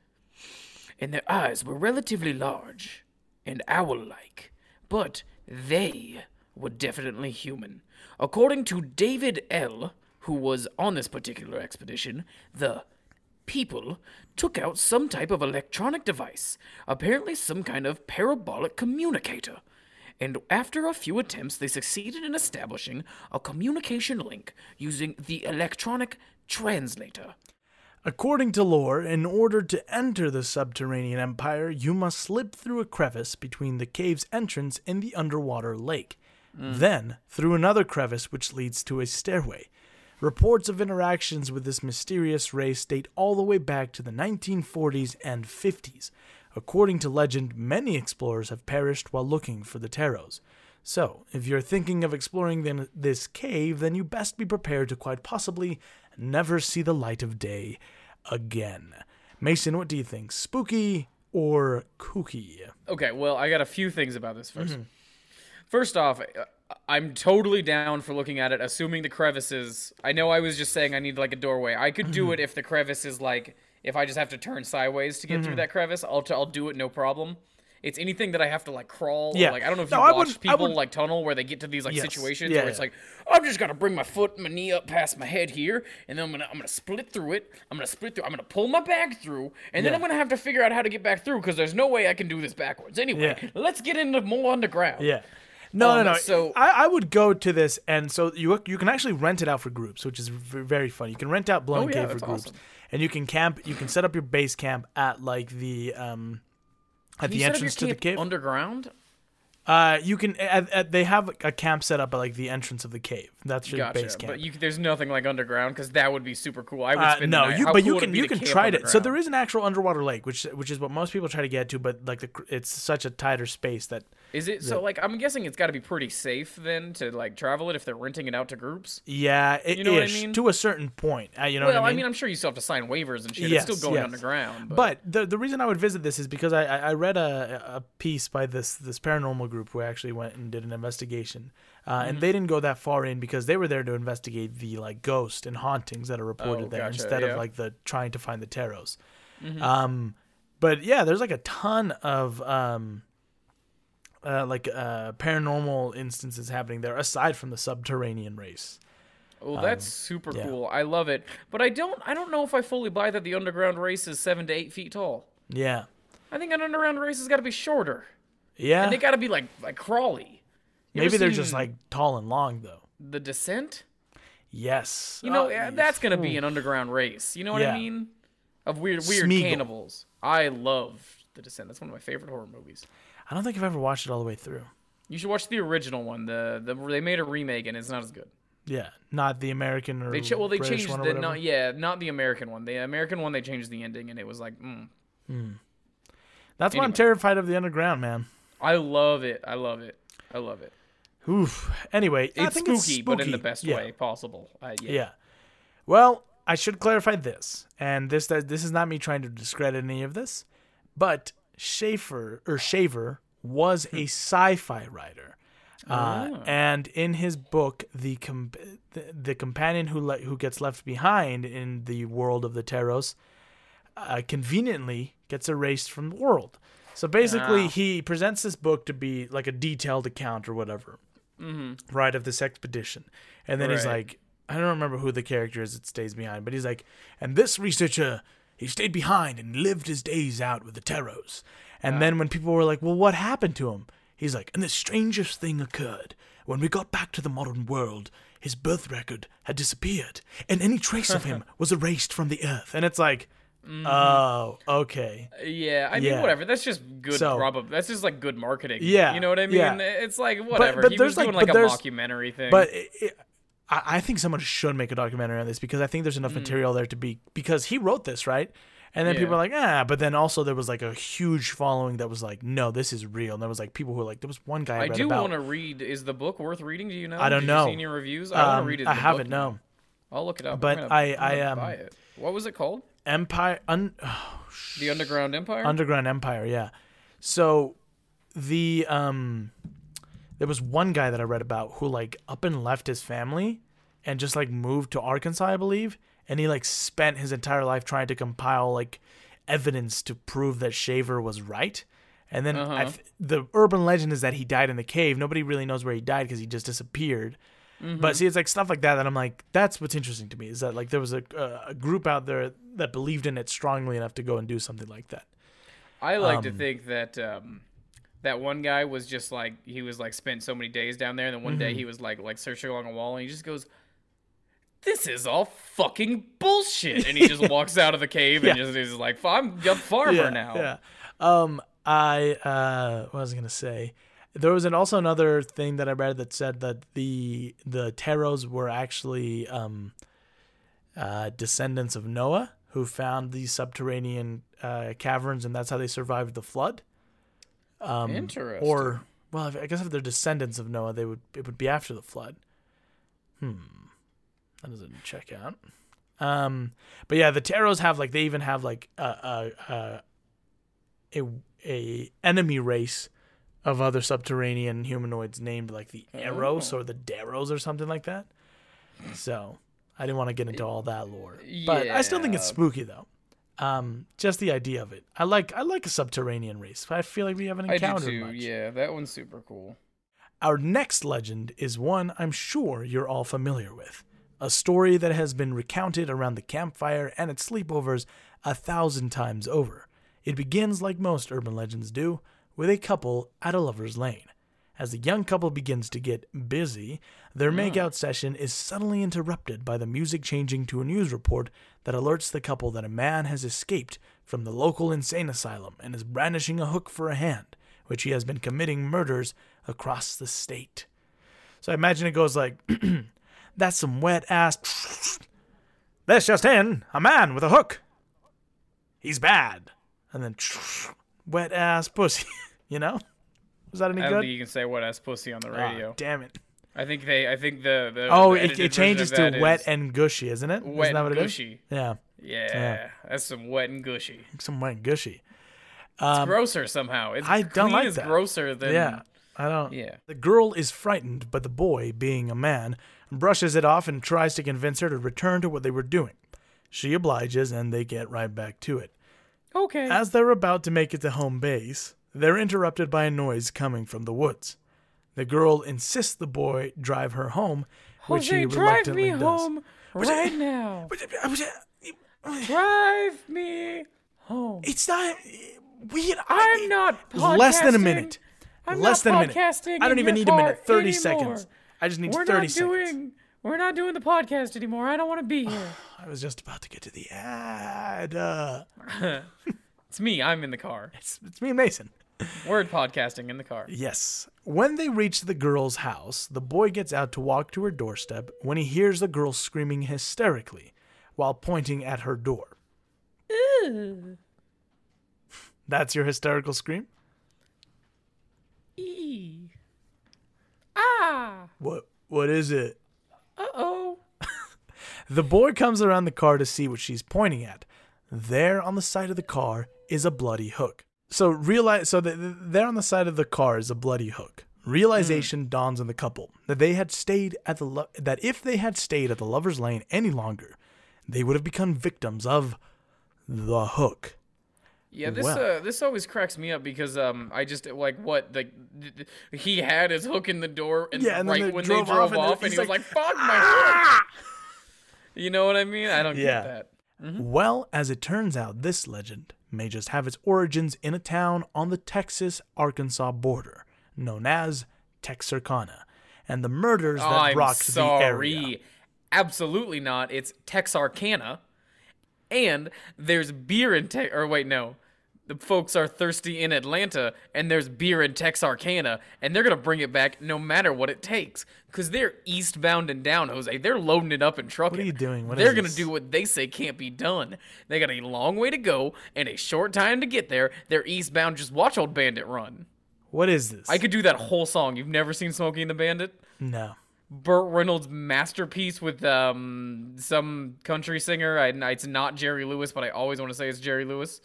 and their eyes were relatively large and owl like, but they were definitely human. According to David L., who was on this particular expedition, the people took out some type of electronic device, apparently some kind of parabolic communicator. And after a few attempts, they succeeded in establishing a communication link using the electronic translator. According to lore, in order to enter the subterranean empire, you must slip through a crevice between the cave's entrance and the underwater lake. Hmm. Then, through another crevice which leads to a stairway. Reports of interactions with this mysterious race date all the way back to the 1940s and 50s. According to legend, many explorers have perished while looking for the Taros. So, if you're thinking of exploring this cave, then you best be prepared to quite possibly never see the light of day again. Mason, what do you think? Spooky or kooky? Okay, well, I got a few things about this 1st mm-hmm. First off, uh, I'm totally down for looking at it, assuming the crevices. I know I was just saying I need like a doorway. I could do mm-hmm. it if the crevice is like if I just have to turn sideways to get through mm-hmm. that crevice. I'll t- I'll do it no problem. It's anything that I have to like crawl. or, Yeah. Like I don't know if No, you I watch would- people would- like tunnel where they get to these like Yes. situations Yeah, where it's yeah. like I'm just gonna bring my foot, my knee up past my head here, and then I'm gonna I'm gonna split through it. I'm gonna split through. I'm gonna pull my bag through, and then I'm gonna have to figure out how to get back through because there's no way I can do this backwards. Anyway, Yeah. let's get into more underground. Yeah. No, Um, no, no. so- I, I would go to this, and so you you can actually rent it out for groups, which is v- very fun. You can rent out Blowing Oh, yeah, Cave for groups, awesome. and you can camp. You can set up your base camp at like the um at the entrance to the cave. underground. uh, you can. At, at, they have a camp set up at like the entrance of the cave. That's your Gotcha. base camp. But you, there's nothing like underground because that would be super cool. I would Uh, spend no, you, but you cool would can you to can try it. So there is an actual underwater lake, which which is what most people try to get to, but like the it's such a tighter space that Is it so? Like I'm guessing it's got to be pretty safe then to like travel it if they're renting it out to groups. yeah, it You know what I mean? to a certain point. Uh, you know well, what I mean, I'm sure you still have to sign waivers and shit. Yes, it's still going yes. underground. But, But the the reason I would visit this is because I I I read a a piece by this this paranormal group who actually went and did an investigation, uh, Mm-hmm. and they didn't go that far in because they were there to investigate the like ghosts and hauntings that are reported Oh, there gotcha, instead yeah. Mm-hmm. of like the trying to find the taros. Um, but yeah, there's like a ton of um. Uh, like uh, paranormal instances happening there aside from the subterranean race. well, that's super um, yeah. cool. I love it. But I don't. I don't know if I fully buy that the underground race is seven to eight feet tall. Yeah, I think an underground race has got to be shorter, yeah. and they got to be like like crawly. You Maybe they're just like tall and long though. the descent. Yes. You know, Uh, yeah, that's gonna be an underground race. You know what Yeah. I mean? Of weird, weird Smeagol. cannibals. I love The Descent. That's one of my favorite horror movies. I don't think I've ever watched it all the way through. You should watch the original one. The, the they made a remake and it's not as good. Yeah, not the American or They ch- well they British changed the not yeah not the American one. The American one they changed the ending and it was like mm. That's why I'm terrified of the underground, man. I love it. I love it. I love it. Oof. Anyway, It's spooky, it's spooky, but in the best yeah. way possible. Uh, yeah. Yeah. Well, I should clarify this, and this this is not me trying to discredit any of this, but Schaefer or Shaver was Hmm. a sci-fi writer. Uh, Ah. and in his book, the, com- the the companion who le- who gets left behind in the world of the Taros, uh, conveniently gets erased from the world. So basically, Ah. he presents this book to be like a detailed account or whatever, right, of this expedition. And then he's like, I don't remember who the character is that stays behind, but he's like, and this researcher, he stayed behind and lived his days out with the Taros. And then when people were like, well, what happened to him? He's like, and the strangest thing occurred. When we got back to the modern world, his birth record had disappeared, and any trace of him was erased from the earth. And it's like, mm-hmm. oh, okay. Yeah, I Yeah. mean, whatever. That's just good. So- prob- that's just like good marketing. Yeah, you know what I mean. yeah. It's like whatever. but he there's was like- doing like, a there's- mockumentary thing. But it, it, I, I think someone should make a documentary on this because I think there's Mm. enough material there to be because he wrote this right, and then people are like ah, but then also there was like a huge following that was like no, this is real, and there was like people who were like there was one guy I, I do want to read. Is the book worth reading? Do you know? I don't Did know. You see any reviews? I want um, to read it. I haven't no. I'll look it up. But gonna- I- I'm um. What was it called? Empire un, The Underground Empire. Underground Empire, yeah. So the um there was one guy that I read about who like up and left his family and just like moved to Arkansas, I believe, and he like spent his entire life trying to compile like evidence to prove that Shaver was right. And then Uh-huh. th- the urban legend is that he died in the cave. Nobody really knows where he died because he just disappeared. But see, it's like stuff like that that I'm like, that's what's interesting to me is that like there was a, a group out there that believed in it strongly enough to go and do something like that. I like to Um, think that um, that one guy was just like he was like spent so many days down there, and then one Mm-hmm. day he was like like searching along a wall, and he just goes, "This is all fucking bullshit," and he just walks out of the cave and Yeah. just is like, "I'm a farmer now." Yeah. Um, I uh, what was I gonna say? There was an, also another thing that I read that said that the the Taros were actually um, uh, descendants of Noah, who found these subterranean uh, caverns, and that's how they survived the flood. Um, Interesting. Or well, if- I guess if they're descendants of Noah, they would it would be after the flood. Hmm, that doesn't check out. Um, but yeah, the Taros have like they even have like a a a, a, a enemy race of other subterranean humanoids named like the Eros or the Daros or something like that. So I didn't want to get into all that lore, but I still think it's spooky though. Um, just the idea of it. I like I like a subterranean race. I feel like we haven't I do encountered too. much. Yeah, that one's super cool. Our next legend is one I'm sure you're all familiar with. A story that has been recounted around the campfire and at sleepovers a thousand times over. It begins like most urban legends do, with a couple at a lover's lane. As the young couple begins to get busy, their hmm. makeout session is suddenly interrupted by the music changing to a news report that alerts the couple that a man has escaped from the local insane asylum and is brandishing a hook for a hand, which he has been committing murders across the state. So I imagine it goes like, that's some wet ass. This just in, a man with a hook. He's bad. And then wet ass pussy. you know? Was that any I good? think you can say wet ass pussy on the Ah, radio. damn it. I think they. I think the. the Oh, the it, it changes to wet and gushy, isn't it? wet Isn't that and what it is? gushy. Yeah, Yeah, that's some wet and gushy. some wet and gushy. It's grosser somehow. It's Um, I don't like that. grosser than. yeah, I don't. Yeah. The girl is frightened, but the boy, being a man, brushes it off and tries to convince her to return to what they were doing. She obliges, and they get right back to it. Okay. As they're about to make it to home base, they're interrupted by a noise coming from the woods. The girl insists the boy drive her home, which Jose, he drive reluctantly me does. home right now. Drive me home. It's not. We. I'm not. Less than a minute. I'm Less than a minute. I don't even need a minute. Thirty anymore. seconds. I just need We're thirty not seconds. doing. We're not doing the podcast anymore. I don't want to be here. I was just about to get to the ad. Uh, it's me. I'm in the car. it's, it's me Mason. Word podcasting in the car. Yes. When they reach the girl's house, the boy gets out to walk to her doorstep when he hears the girl screaming hysterically while pointing at her door. Ooh. That's your hysterical scream? E. Ah. What what is it? Uh oh. The boy comes around the car to see what she's pointing at. There on the side of the car is a bloody hook. So realize so that there on the side of the car is a bloody hook. Realization dawns on the couple that they had stayed at the lo- that if they had stayed at the lovers lane any longer, they would have become victims of the hook. Yeah, this Well. uh, this always cracks me up because um, I just like what like he had his hook in the door and Yeah, and then right they when drove they drove off off, and and, he's he was like, like, "Fuck my hook." You know what I mean? I don't Yeah. get that. Mm-hmm. Well, as it turns out, this legend may just have its origins in a town on the Texas Arkansas border known as Texarkana, and the murders that I'm rocked the area. sorry. Absolutely not. It's Texarkana, and there's beer in Tex. Or wait, no. The folks are thirsty in Atlanta, and there's beer in Texarkana, and they're gonna bring it back no matter what it takes, cause they're eastbound and down, Jose. They're loading it up in trucking. What are you doing? What they're gonna do what they say can't be done. They got a long way to go and a short time to get there. They're eastbound. Just watch old Bandit run. What is this? I could do that whole song. You've never seen Smokey and the Bandit? no. Burt Reynolds masterpiece with um some country singer. I, it's not Jerry Lewis, but I always want to say it's Jerry Lewis.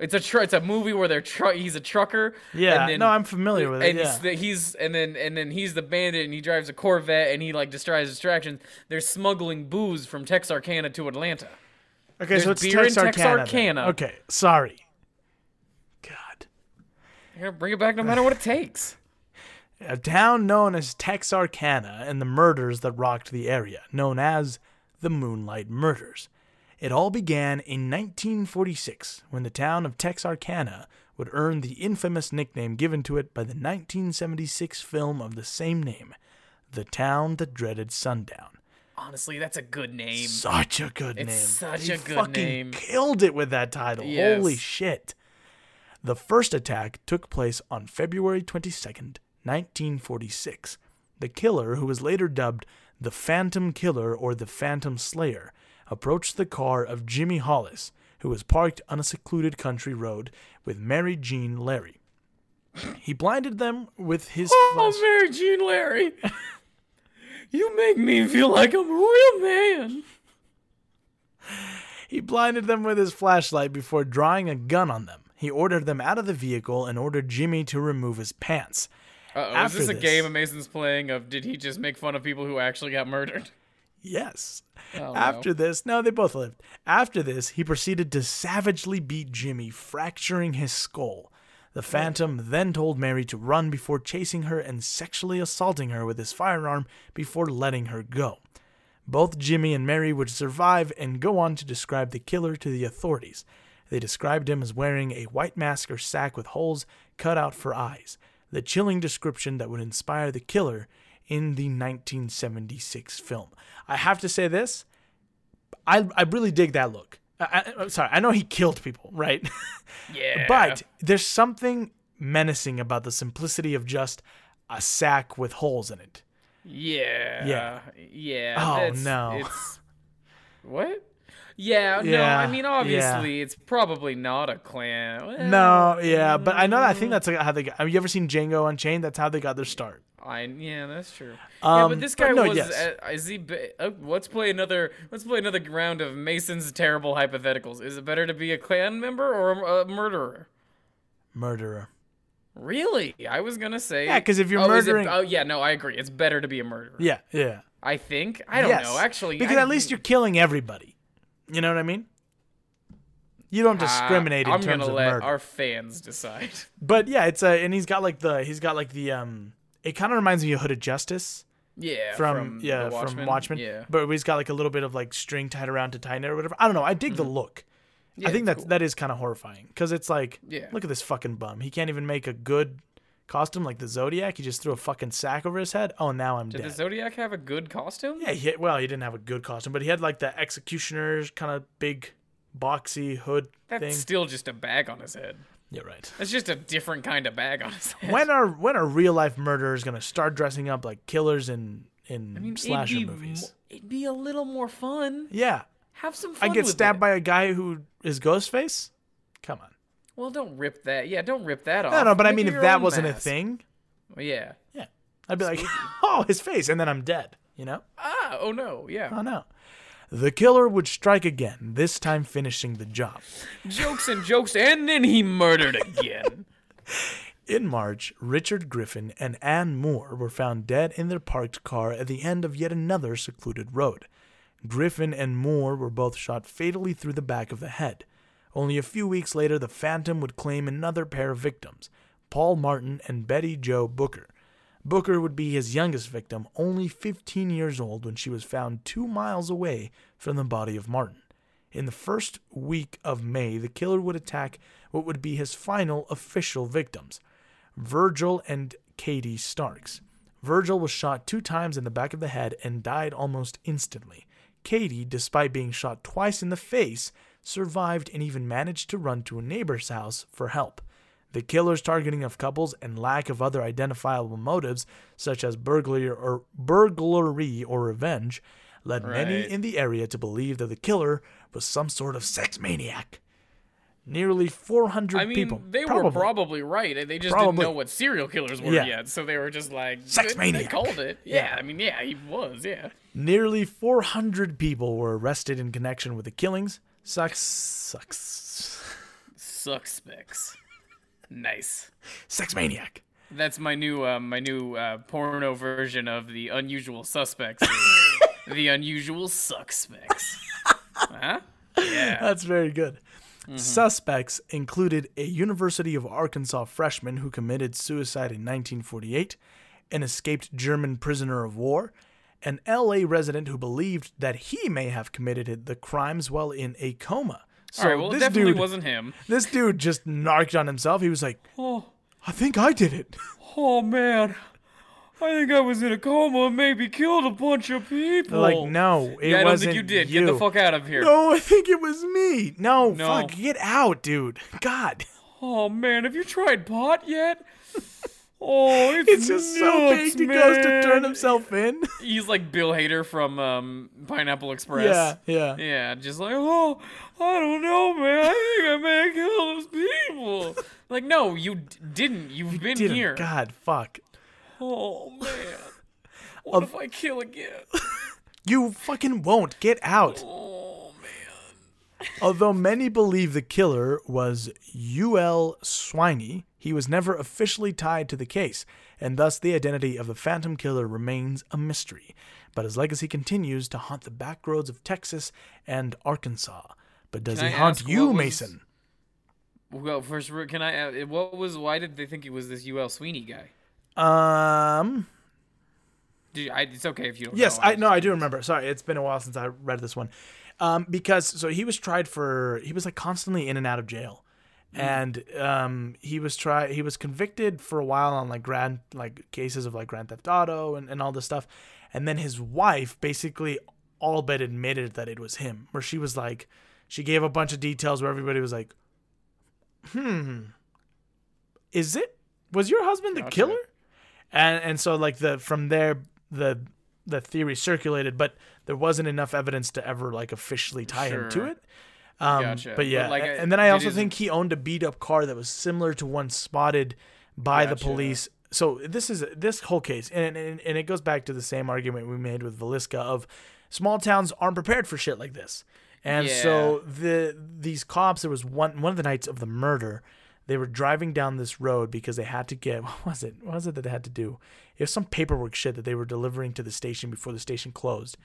It's a tr- it's a movie where they're tr- he's a trucker. Yeah, and then, no, I'm familiar with it. and Yeah. he's, the, he's and then and then he's the bandit and he drives a Corvette and he like destroys distractions. They're smuggling booze from Texarkana to Atlanta. Okay, so it's beer Texarkana. Texarkana. Okay, sorry. God. Gonna bring it back no matter what it takes. A town known as Texarkana and the murders that rocked the area, known as the Moonlight Murders. It all began in 1946 when the town of Texarkana would earn the infamous nickname given to it by the 1976 film of the same name, The Town That Dreaded Sundown. Honestly, that's a good name. Such a good It's name. such They a good fucking name. Killed it with that title. Yes. Holy shit. The first attack took place on February 22nd, 1946. The killer, who was later dubbed the Phantom Killer or the Phantom Slayer, approached the car of Jimmy Hollis, who was parked on a secluded country road with Mary Jean Larry. He blinded them with his Oh, flash- Mary Jean Larry. you make me feel like I'm a real man. He blinded them with his flashlight before drawing a gun on them. He ordered them out of the vehicle and ordered Jimmy to remove his pants. Uh-oh, is this a this- game Mason's playing of did he just make fun of people who actually got murdered? Yes. Oh, no. After this, no, they both lived. After this, he proceeded to savagely beat Jimmy, fracturing his skull. The Phantom then told Mary to run before chasing her and sexually assaulting her with his firearm before letting her go. Both Jimmy and Mary would survive and go on to describe the killer to the authorities. They described him as wearing a white mask or sack with holes cut out for eyes, the chilling description that would inspire the killer in the 1976 film. I have to say this, I I really dig that look. I, I'm sorry, I know he killed people, right? Yeah. but there's something menacing about the simplicity of just a sack with holes in it. yeah. Yeah. Yeah. Oh, that's- no. It's what? Yeah, no, I mean obviously it's probably not a Klan. Well, No, yeah, but I know I think that's how they got. Have you ever seen Django Unchained? That's how they got their start. I yeah, that's true. yeah, Um, but this but guy no, was. yes. Uh, is he? Uh, let's play another. Let's play another round of Mason's terrible hypotheticals. Is it better to be a Klan member or a, a murderer? Murderer. Really? I was gonna say. Yeah, because if you're oh, is it- murdering- oh yeah, no, I agree. It's better to be a murderer. Yeah, yeah. I think. I don't yes. know. Actually, because I- at least you're killing everybody. You know what I mean? You don't uh, discriminate in I'm terms gonna let our fans decide. But yeah, it's a and he's got like the he's got like the um. It kind of reminds me of Hooded Justice Yeah. from, yeah the from Watchmen. Watchmen. Yeah. but he's got like a little bit of like string tied around to tighten it or whatever. I don't know. I dig the look. Mm-hmm. Yeah, I think that's cool. that is kind of horrifying because it's like, Yeah. look at this fucking bum. He can't even make a good costume like the Zodiac. He just threw a fucking sack over his head. Oh, now I'm dead. Did the. Zodiac have a good costume? yeah, he, well, he didn't have a good costume, but he had like the executioner's kind of big, boxy hood That's thing. still just a bag on his head. Yeah, right. That's just a different kind of bag on his when are when are real life murderers gonna start dressing up like killers in in I mean, slasher it'd be, movies? mo- it'd be a little more fun. yeah, Have some fun. I get with stabbed it. by a guy who is Ghostface. Come on. Well, don't rip that. Yeah, don't rip that off. No, no, but I mean, if that wasn't a thing, Well, yeah. yeah, I'd be like, oh, his face, and then I'm dead. You know? Ah, oh no, yeah. Oh no. The killer would strike again, this time finishing the job. jokes and jokes, and then he murdered again. In March, Richard Griffin and Ann Moore were found dead in their parked car at the end of yet another secluded road. Griffin and Moore were both shot fatally through the back of the head. Only a few weeks later, the Phantom would claim another pair of victims, Paul Martin and Betty Jo Booker. Booker would be his youngest victim, only 15 years old when she was found two miles away from the body of Martin. In the first week of May, the killer would attack what would be his final official victims, Virgil and Katie Starks. Virgil was shot two times in the back of the head and died almost instantly. Katie, despite being shot twice in the face, survived and even managed to run to a neighbor's house for help. The killer's targeting of couples and lack of other identifiable motives, such as burglary or burglary or revenge, led many in the area to believe that the killer was some sort of sex maniac. Nearly 400 I mean, people. they probably. were probably right. They just Probably. didn't know what serial killers were Yeah. yet, so they were just like Sex they, maniac. They called it. Yeah, Yeah. I mean, yeah, he was. Yeah. Nearly 400 people were arrested in connection with the killings. Sucks. Sucks. Suspects. Nice. Sex maniac. That's my new uh, my new uh, porno version of the unusual suspects. the unusual suspects. huh? Yeah. That's very good. Suspects included a University of Arkansas freshman who committed suicide in 1948, an escaped German prisoner of war, an LA resident who believed that he may have committed the crimes while in a coma. So All right. Well, it this definitely dude, wasn't him. this dude just narked on himself. He was like, Oh, "I think I did it." oh man. I think I was in a coma and maybe killed a bunch of people. like, no, it yeah, I don't wasn't think you did. You. Get the fuck out of here. No, I think it was me. No, No. fuck, get out, dude. God, Oh man, have you tried pot yet? Oh, it's, it's just so nuts, baked. He goes to turn himself in. He's like Bill Hader from um, Pineapple Express. yeah, yeah. Yeah, just like, oh, I don't know, man. I think I may killed those people. like, no, you d- didn't. You've been Didn't. here. God, fuck. Oh man. What if I kill again? You fucking won't. Get out. Oh man. Although many believe the killer was U.L. Swinney, he was never officially tied to the case, and thus the identity of the Phantom Killer remains a mystery. But his legacy continues to haunt the back roads of Texas and Arkansas. But does Can he I haunt you, was- Mason? Well, first, can I? Uh, what was? Why did they think it was this U.L. Sweeney guy? Um. You, I, it's okay if you don't. Yes, know. I no, I do remember. Sorry, it's been a while since I read this one. Um, because so he was tried for he was like constantly in and out of jail, and um, he was tried he was convicted for a while on like grand like cases of like grand theft auto and, and all this stuff, and then his wife basically all but admitted that it was him, where she was like, she gave a bunch of details where everybody was like, hmm, is it was your husband the Gotcha. killer? and and so like the from there the the theory circulated, but there wasn't enough evidence to ever like officially tie him to it. Um, Gotcha. But But, yeah, like, uh, and then I also think he owned a beat up car that was similar to one spotted by the police. So this is this whole case, and, and and it goes back to the same argument we made with Villisca of small towns aren't prepared for shit like this, and so the these cops. There was one one of the nights of the murder. They were driving down this road because they had to get what was it? What was it that they had to do? It was some paperwork shit that they were delivering to the station before the station closed.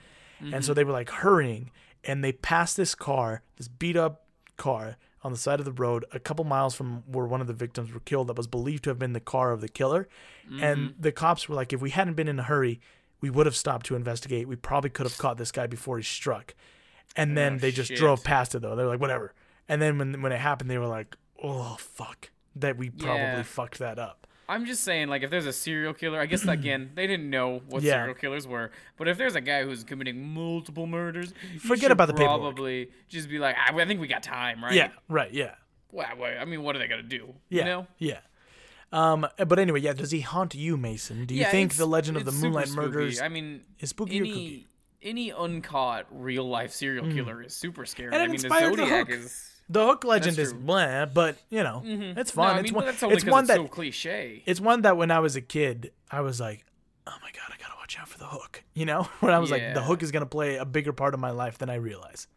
And so they were like hurrying and they passed this car, this beat up car on the side of the road a couple miles from where one of the victims were killed that was believed to have been the car of the killer. And mm-hmm. the cops were like if we hadn't been in a hurry, we would have stopped to investigate. We probably could have caught this guy before he struck. And then Oh, they just shit. drove past it though. They were like whatever. And then when when it happened they were like, "Oh fuck." That we probably Yeah. fucked that up. I'm just saying, like, if there's a serial killer, I guess again they didn't know what Yeah. serial killers were. But if there's a guy who's committing multiple murders, Forget about the paperwork. Probably just be like, I, I think we got time, right? Yeah, right, yeah. Well, I mean, what are they gonna do? Yeah. You know? Yeah. Um, but anyway, yeah. Does he haunt you, Mason? Do you Yeah, think the Legend of the Moonlight. Murders I mean, is spooky or any kooky? any uncaught real life serial killer is super scary. And I mean, the The Zodiac Hook. is. The Hook Legend is blah, but you know, it's No, fun. I it's one. only it's one it's that so cliche. it's one that when I was a kid, I was like, oh my god, I gotta watch out for the Hook. You know, when I was like, the Hook is gonna play a bigger part of my life than I realize.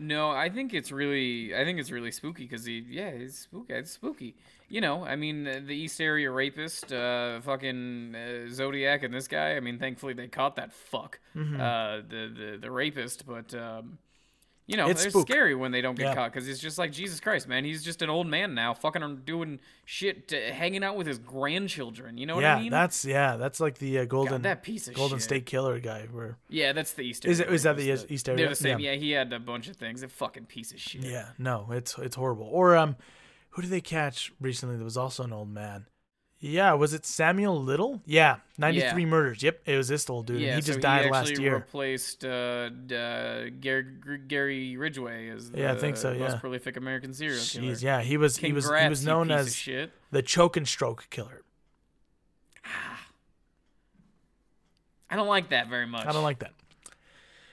No, I think it's really, I think it's really spooky because he, yeah, it's spooky. It's spooky. You know, I mean, the East Area rapist, uh, fucking uh, Zodiac, and this guy. I mean, thankfully they caught that fuck, Mm-hmm. uh, the the the rapist. But um, you know, It's it's scary when they don't get Yeah. caught because it's just like Jesus Christ, man. He's just an old man now, fucking doing shit, uh, hanging out with his grandchildren. You know what yeah, I mean? that's yeah, that's like the uh, Golden that piece of Golden shit. State Killer guy. Where yeah, that's the East. Is it- is that the East They're the same. Yeah. Yeah. he had a bunch of things. A fucking piece of shit. yeah, no, it's it's horrible. Or um, who did they catch recently? That was also an old man. Yeah, was it Samuel Little? Yeah, ninety three Yeah. murders. Yep, it was this old dude. Yeah, he just so died he last year. replaced uh, uh, Gary, Gary Ridgway as the Yeah, I think so, yeah. most prolific American serial killer. Jeez, yeah, he was he was he was known as the choke and stroke killer. I don't like that very much. I don't like that.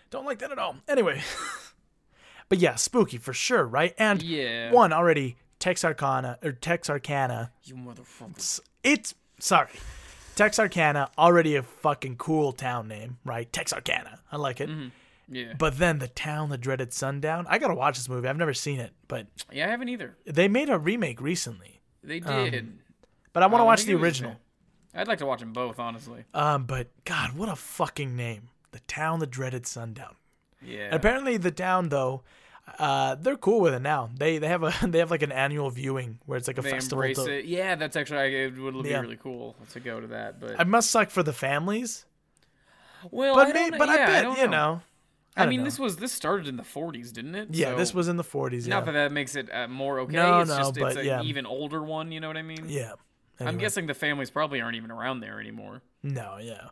Don't like that at all. Anyway, But yeah, spooky for sure, right? And Yeah. one already Texarkana or Texarkana. You motherfucker. It's sorry, Texarkana already a fucking cool town name, right? Texarkana, I like it. Mm-hmm. Yeah. But then the town, the dreaded sundown. I gotta watch this movie. I've never seen it, but yeah, I haven't either. they made a remake recently. They um, did. But I want to uh, I watch the original. I'd like to watch them both, honestly. Um, but God, what a fucking name! The town, the dreaded sundown. Yeah. Apparently, the town though, uh, they're cool with it now. They they have a they have like an annual viewing where it's like a they festival. embrace to- it. Yeah, that's actually it would be Yeah. really cool to go to that. But It must suck for the families, well, but I may, but yeah, I bet don't you know. I, don't mean, know. this was this started in the 40s, didn't it? yeah, So- this was in the 40s. Yeah, Not that that makes it uh, more okay. No, it's no, just but it's an yeah. even older one. You know what I mean? yeah. I'm guessing the families probably aren't even around there anymore. No, yeah.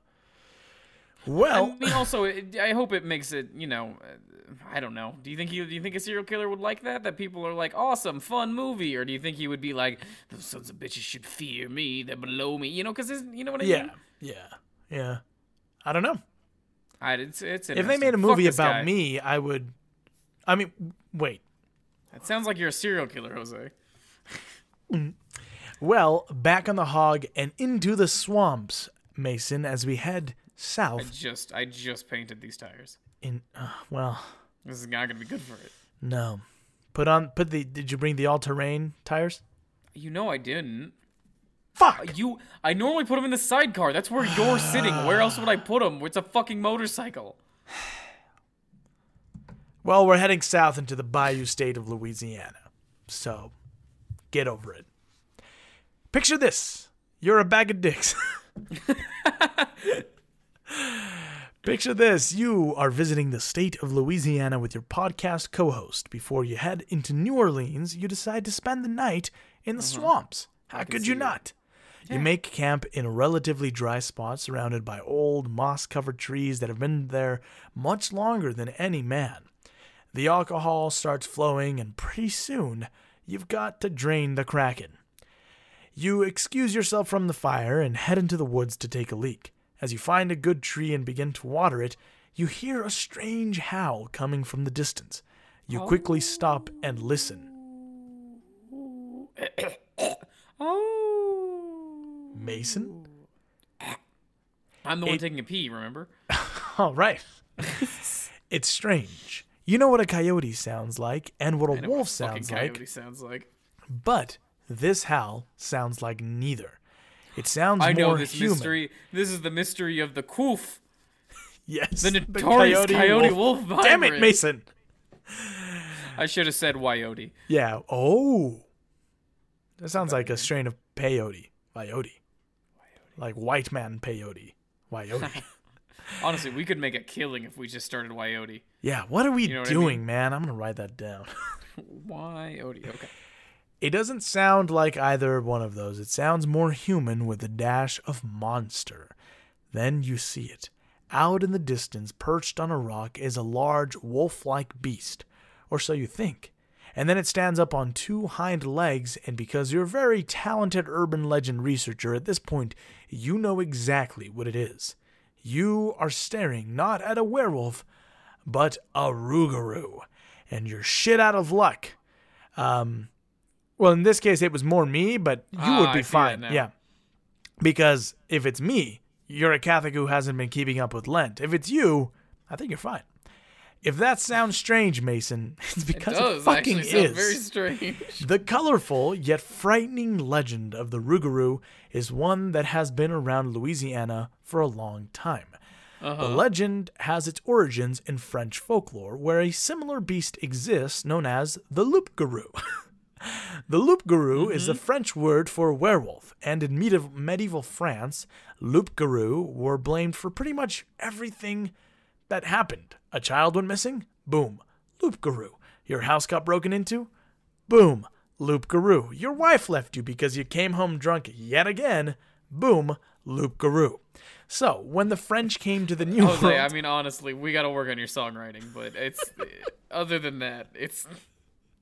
Well, I mean, also, it, I hope it makes it. You know, I don't know. Do you think he? Do you think a serial killer would like that? That people are like, awesome, fun movie, or do you think he would be like, those sons of bitches should fear me, they're below me, you know? Because you know what I yeah, mean? yeah, yeah. Yeah. I don't know. I, it's it's. If they made a movie about guy. me, I would. I mean, wait. That sounds like you're a serial killer, Jose. Well, back on the hog and into the swamps, Mason, as we head south. I just I just painted these tires. in. Uh, well, This is not gonna be good for it. no. Put on. Put the. Did you bring the all-terrain tires? You know I didn't. Fuck. You, I normally put them in the sidecar. That's where you're sitting. Where else would I put them? It's a fucking motorcycle. Well, we're heading south into the Bayou State of Louisiana, so get over it. Picture this: you're a bag of dicks. Picture this: you are visiting the state of Louisiana with your podcast co-host. Before you head into New Orleans, you decide to spend the night in the swamps. How could you not? You make camp in a relatively dry spot surrounded by old moss covered trees that have been there much longer than any man. The alcohol starts flowing, and pretty soon you've got to drain the kraken. You excuse yourself from the fire and head into the woods to take a leak. As you find a good tree and begin to water it, you hear a strange howl coming from the distance. You quickly oh. stop and listen. Oh. Mason? I'm the one It- taking a pee. Remember? All right. it's strange. You know what a coyote sounds like and what a wolf what a fucking sounds like, coyote sounds like. but this howl sounds like neither. It sounds I know this human. mystery. This is the mystery of the Koof, Yes, the notorious coyote, wolf. Damn it. Mason. I should have said Wyote. Yeah. Oh, that sounds like a strain of peyote. Peyote. Like white man peyote. Peyote. Honestly, we could make a killing if we just started Wyote. yeah. What are we You know what I doing, mean? man? I'm gonna write that down. Wyote. Okay. It doesn't sound like either one of those. It sounds more human with a dash of monster. Then you see it. Out in the distance, perched on a rock, is a large wolf like beast. Or so you think. And then it stands up on two hind legs, and because you're a very talented urban legend researcher at this point, you know exactly what it is. You are staring not at a werewolf, but a Rougarou. And you're shit out of luck. Um, well, in this case, it was more me, but you Ah, would be fine. Yeah. Because if it's me, you're a Catholic who hasn't been keeping up with Lent. If it's you, I think you're fine. If that sounds strange, Mason, it's because it it, fucking is. very strange. The colorful yet frightening legend of the Rougarou is one that has been around Louisiana for a long time. Uh-huh. The legend has its origins in French folklore, where a similar beast exists known as the loup-garou. the loup-garou is Mm-hmm. a French word for werewolf, and in medieval, medieval France, loup-garou were blamed for pretty much everything that happened. A child went missing? Boom. Loup-garou. Your house got broken into? Boom. Loup-garou. Your wife left you because you came home drunk yet again? Boom. Loup-garou. So, when the French came to the New Jose, World, I mean, honestly, we got to work on your songwriting, but it's other than that, it's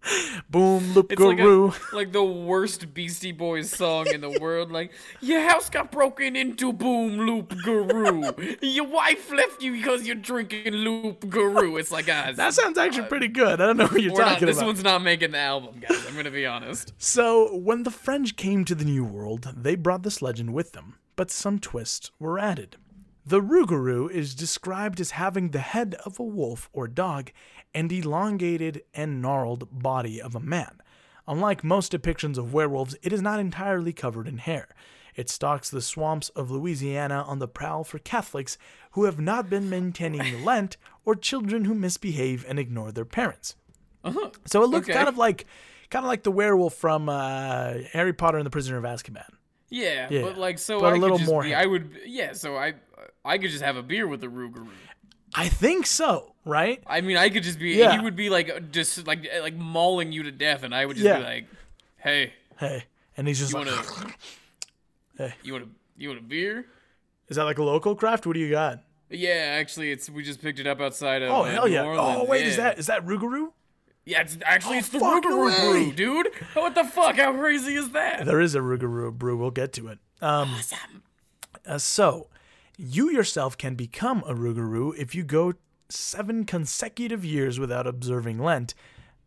Boom, loop, It's like, a, like the worst Beastie Boys song in the world. Like, your house got broken into, boom, loop, guru. Your wife left you because you're drinking loop, guru. It's like, guys, that sounds actually uh, pretty good. I don't know what you're we're not, talking this about. This one's not making the album, guys. I'm gonna be honest. So, when the French came to the New World, they brought this legend with them, but some twists were added. The Rougarou is described as having the head of a wolf or dog and elongated and gnarled body of a man. Unlike most depictions of werewolves, it is not entirely covered in hair. It stalks the swamps of Louisiana on the prowl for Catholics who have not been maintaining Lent or children who misbehave and ignore their parents. So it looks Okay. kind of like kind of like the werewolf from uh, Harry Potter and the Prisoner of Azkaban. Yeah, Yeah, but like, so but a I little could just more be. I would, yeah. So I, I could just have a beer with the Rougarou. I think so, right? I mean, I could just be. Yeah. He would be like just like like mauling you to death, and I would just Yeah. be like, "Hey, Hey, and he's just you like, want to, you want to, you want a beer?" is that like a local craft? What do you got? Yeah, actually, it's we just picked it up outside of. Oh uh, hell New yeah! Orleans. Oh wait, is that is that Rougarou? Yeah, it's actually Oh, it's the Rougarou brew, dude. What the fuck? How crazy is that? There is a Rougarou brew. We'll get to it. Um, uh, so, you yourself can become a Rougarou if you go seven consecutive years without observing Lent.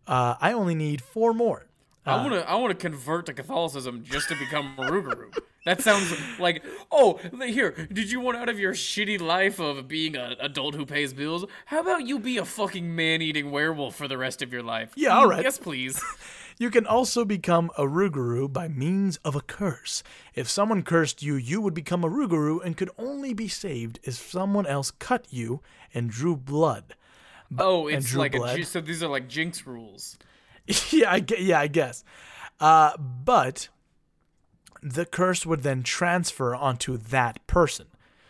Uh, I only need four more. I want to I want to convert to Catholicism just to become a Rougarou. That sounds like oh here. Did you want out of your shitty life of being an adult who pays bills? How about you be a fucking man-eating werewolf for the rest of your life? Yeah, all right. Yes, please. You can also become a Rougarou by means of a curse. If someone cursed you, you would become a Rougarou and could only be saved if someone else cut you and drew blood. Oh, it's like blood. ji- so these are like jinx rules. yeah, I yeah, I guess. Uh, but the curse would then transfer onto that person.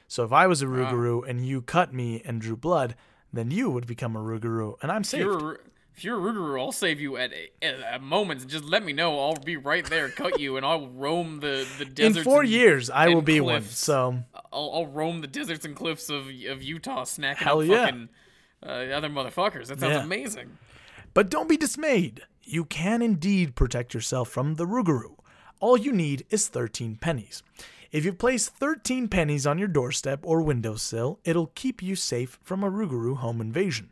So if I was a Rougarou and you cut me and drew blood, then you would become a Rougarou, and I'm saved. you're, a- if you're a Rougarou, I'll save you at a, at a moment. Just let me know. I'll be right there, cut you, and I'll roam the the deserts. In four and- years, I will be one. cliffs. So I'll, I'll roam the deserts and cliffs of of Utah, snacking Hell yeah. fucking uh, other motherfuckers. That sounds Yeah. amazing. But don't be dismayed. You can indeed protect yourself from the Rougarou. All you need is 13 pennies. If you place 13 pennies on your doorstep or windowsill, it'll keep you safe from a Rougarou home invasion,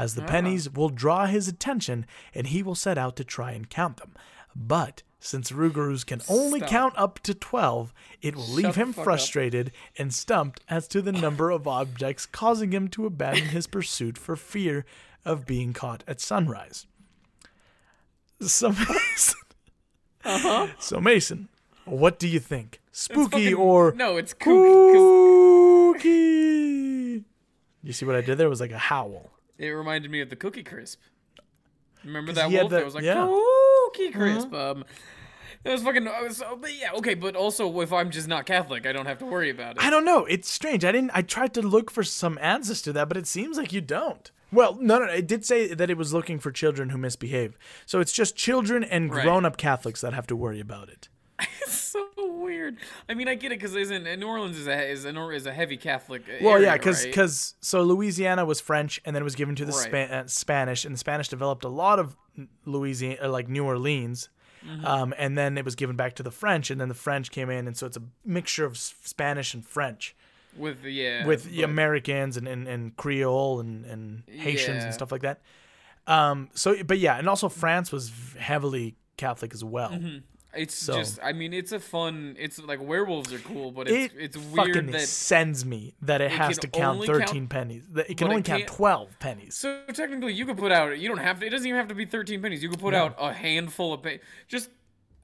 as the pennies will draw his attention and he will set out to try and count them. But since Rougarous can only Stop. count up to 12, it will leave Shut the him fuck up. frustrated and stumped as to the number of objects, causing him to abandon his pursuit for fear of being caught at sunrise. So Mason, uh-huh. so Mason, what do you think? Spooky Fucking- or no? It's kooky. spooky? You see what I did there? It was like a howl. It reminded me of the Cookie Crisp. Remember that wolf? the- that was like yeah. Cookie Crisp. Um, it was fucking. I was, but yeah, okay. But also, if I'm just not Catholic, I don't have to worry about it. I don't know. It's strange. I didn't. I tried to look for some answers to that, but it seems like you don't. Well, no, no. It did say that it was looking for children who misbehave. So it's just children and grown-up Catholics that have to worry about it. It's so weird. I mean, I get it because isn't New Orleans is a is a, is a heavy Catholic. Well, area, yeah, because right? so Louisiana was French, and then it was given to the Right. Uh, Spanish, and the Spanish developed a lot of Louisiana, like New Orleans, Mm-hmm. um, and then it was given back to the French, and then the French came in, and so it's a mixture of Spanish and French with yeah with the but- Americans and, and, and Creole and, and Haitians Yeah. and stuff like that. Um, so, but yeah, and also France was heavily Catholic as well. It's So- just, I mean, it's a fun. It's like werewolves are cool, but It it's it's fucking weird that. sends me that it, has to count 13 count- pennies. That it can but it only count 12 pennies. So technically, you could put out. You don't have to. It doesn't even have to be thirteen pennies. You could put out a handful of. Pay, just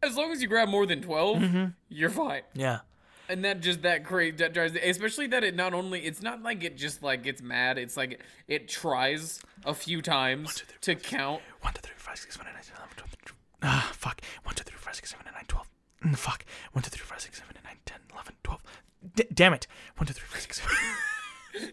as long as you grab more than 12 Mm-hmm. you're fine. yeah. And that just that crazy that drives, especially that it not only it's not like it just like gets mad. It's like it tries a few times to count. 1, 2, 3, 4, 5, 6, 7, 8, 9, 10, 11, 12. Ah, fuck. 1, 2, 3, 4, 6, 7, 8, 9, 12. Mm, fuck. 1, 2, 3, 4, 6, 7, 8, 9, 10, 11, 12. D- damn it. 1, 2, 3, 4, 6, 7.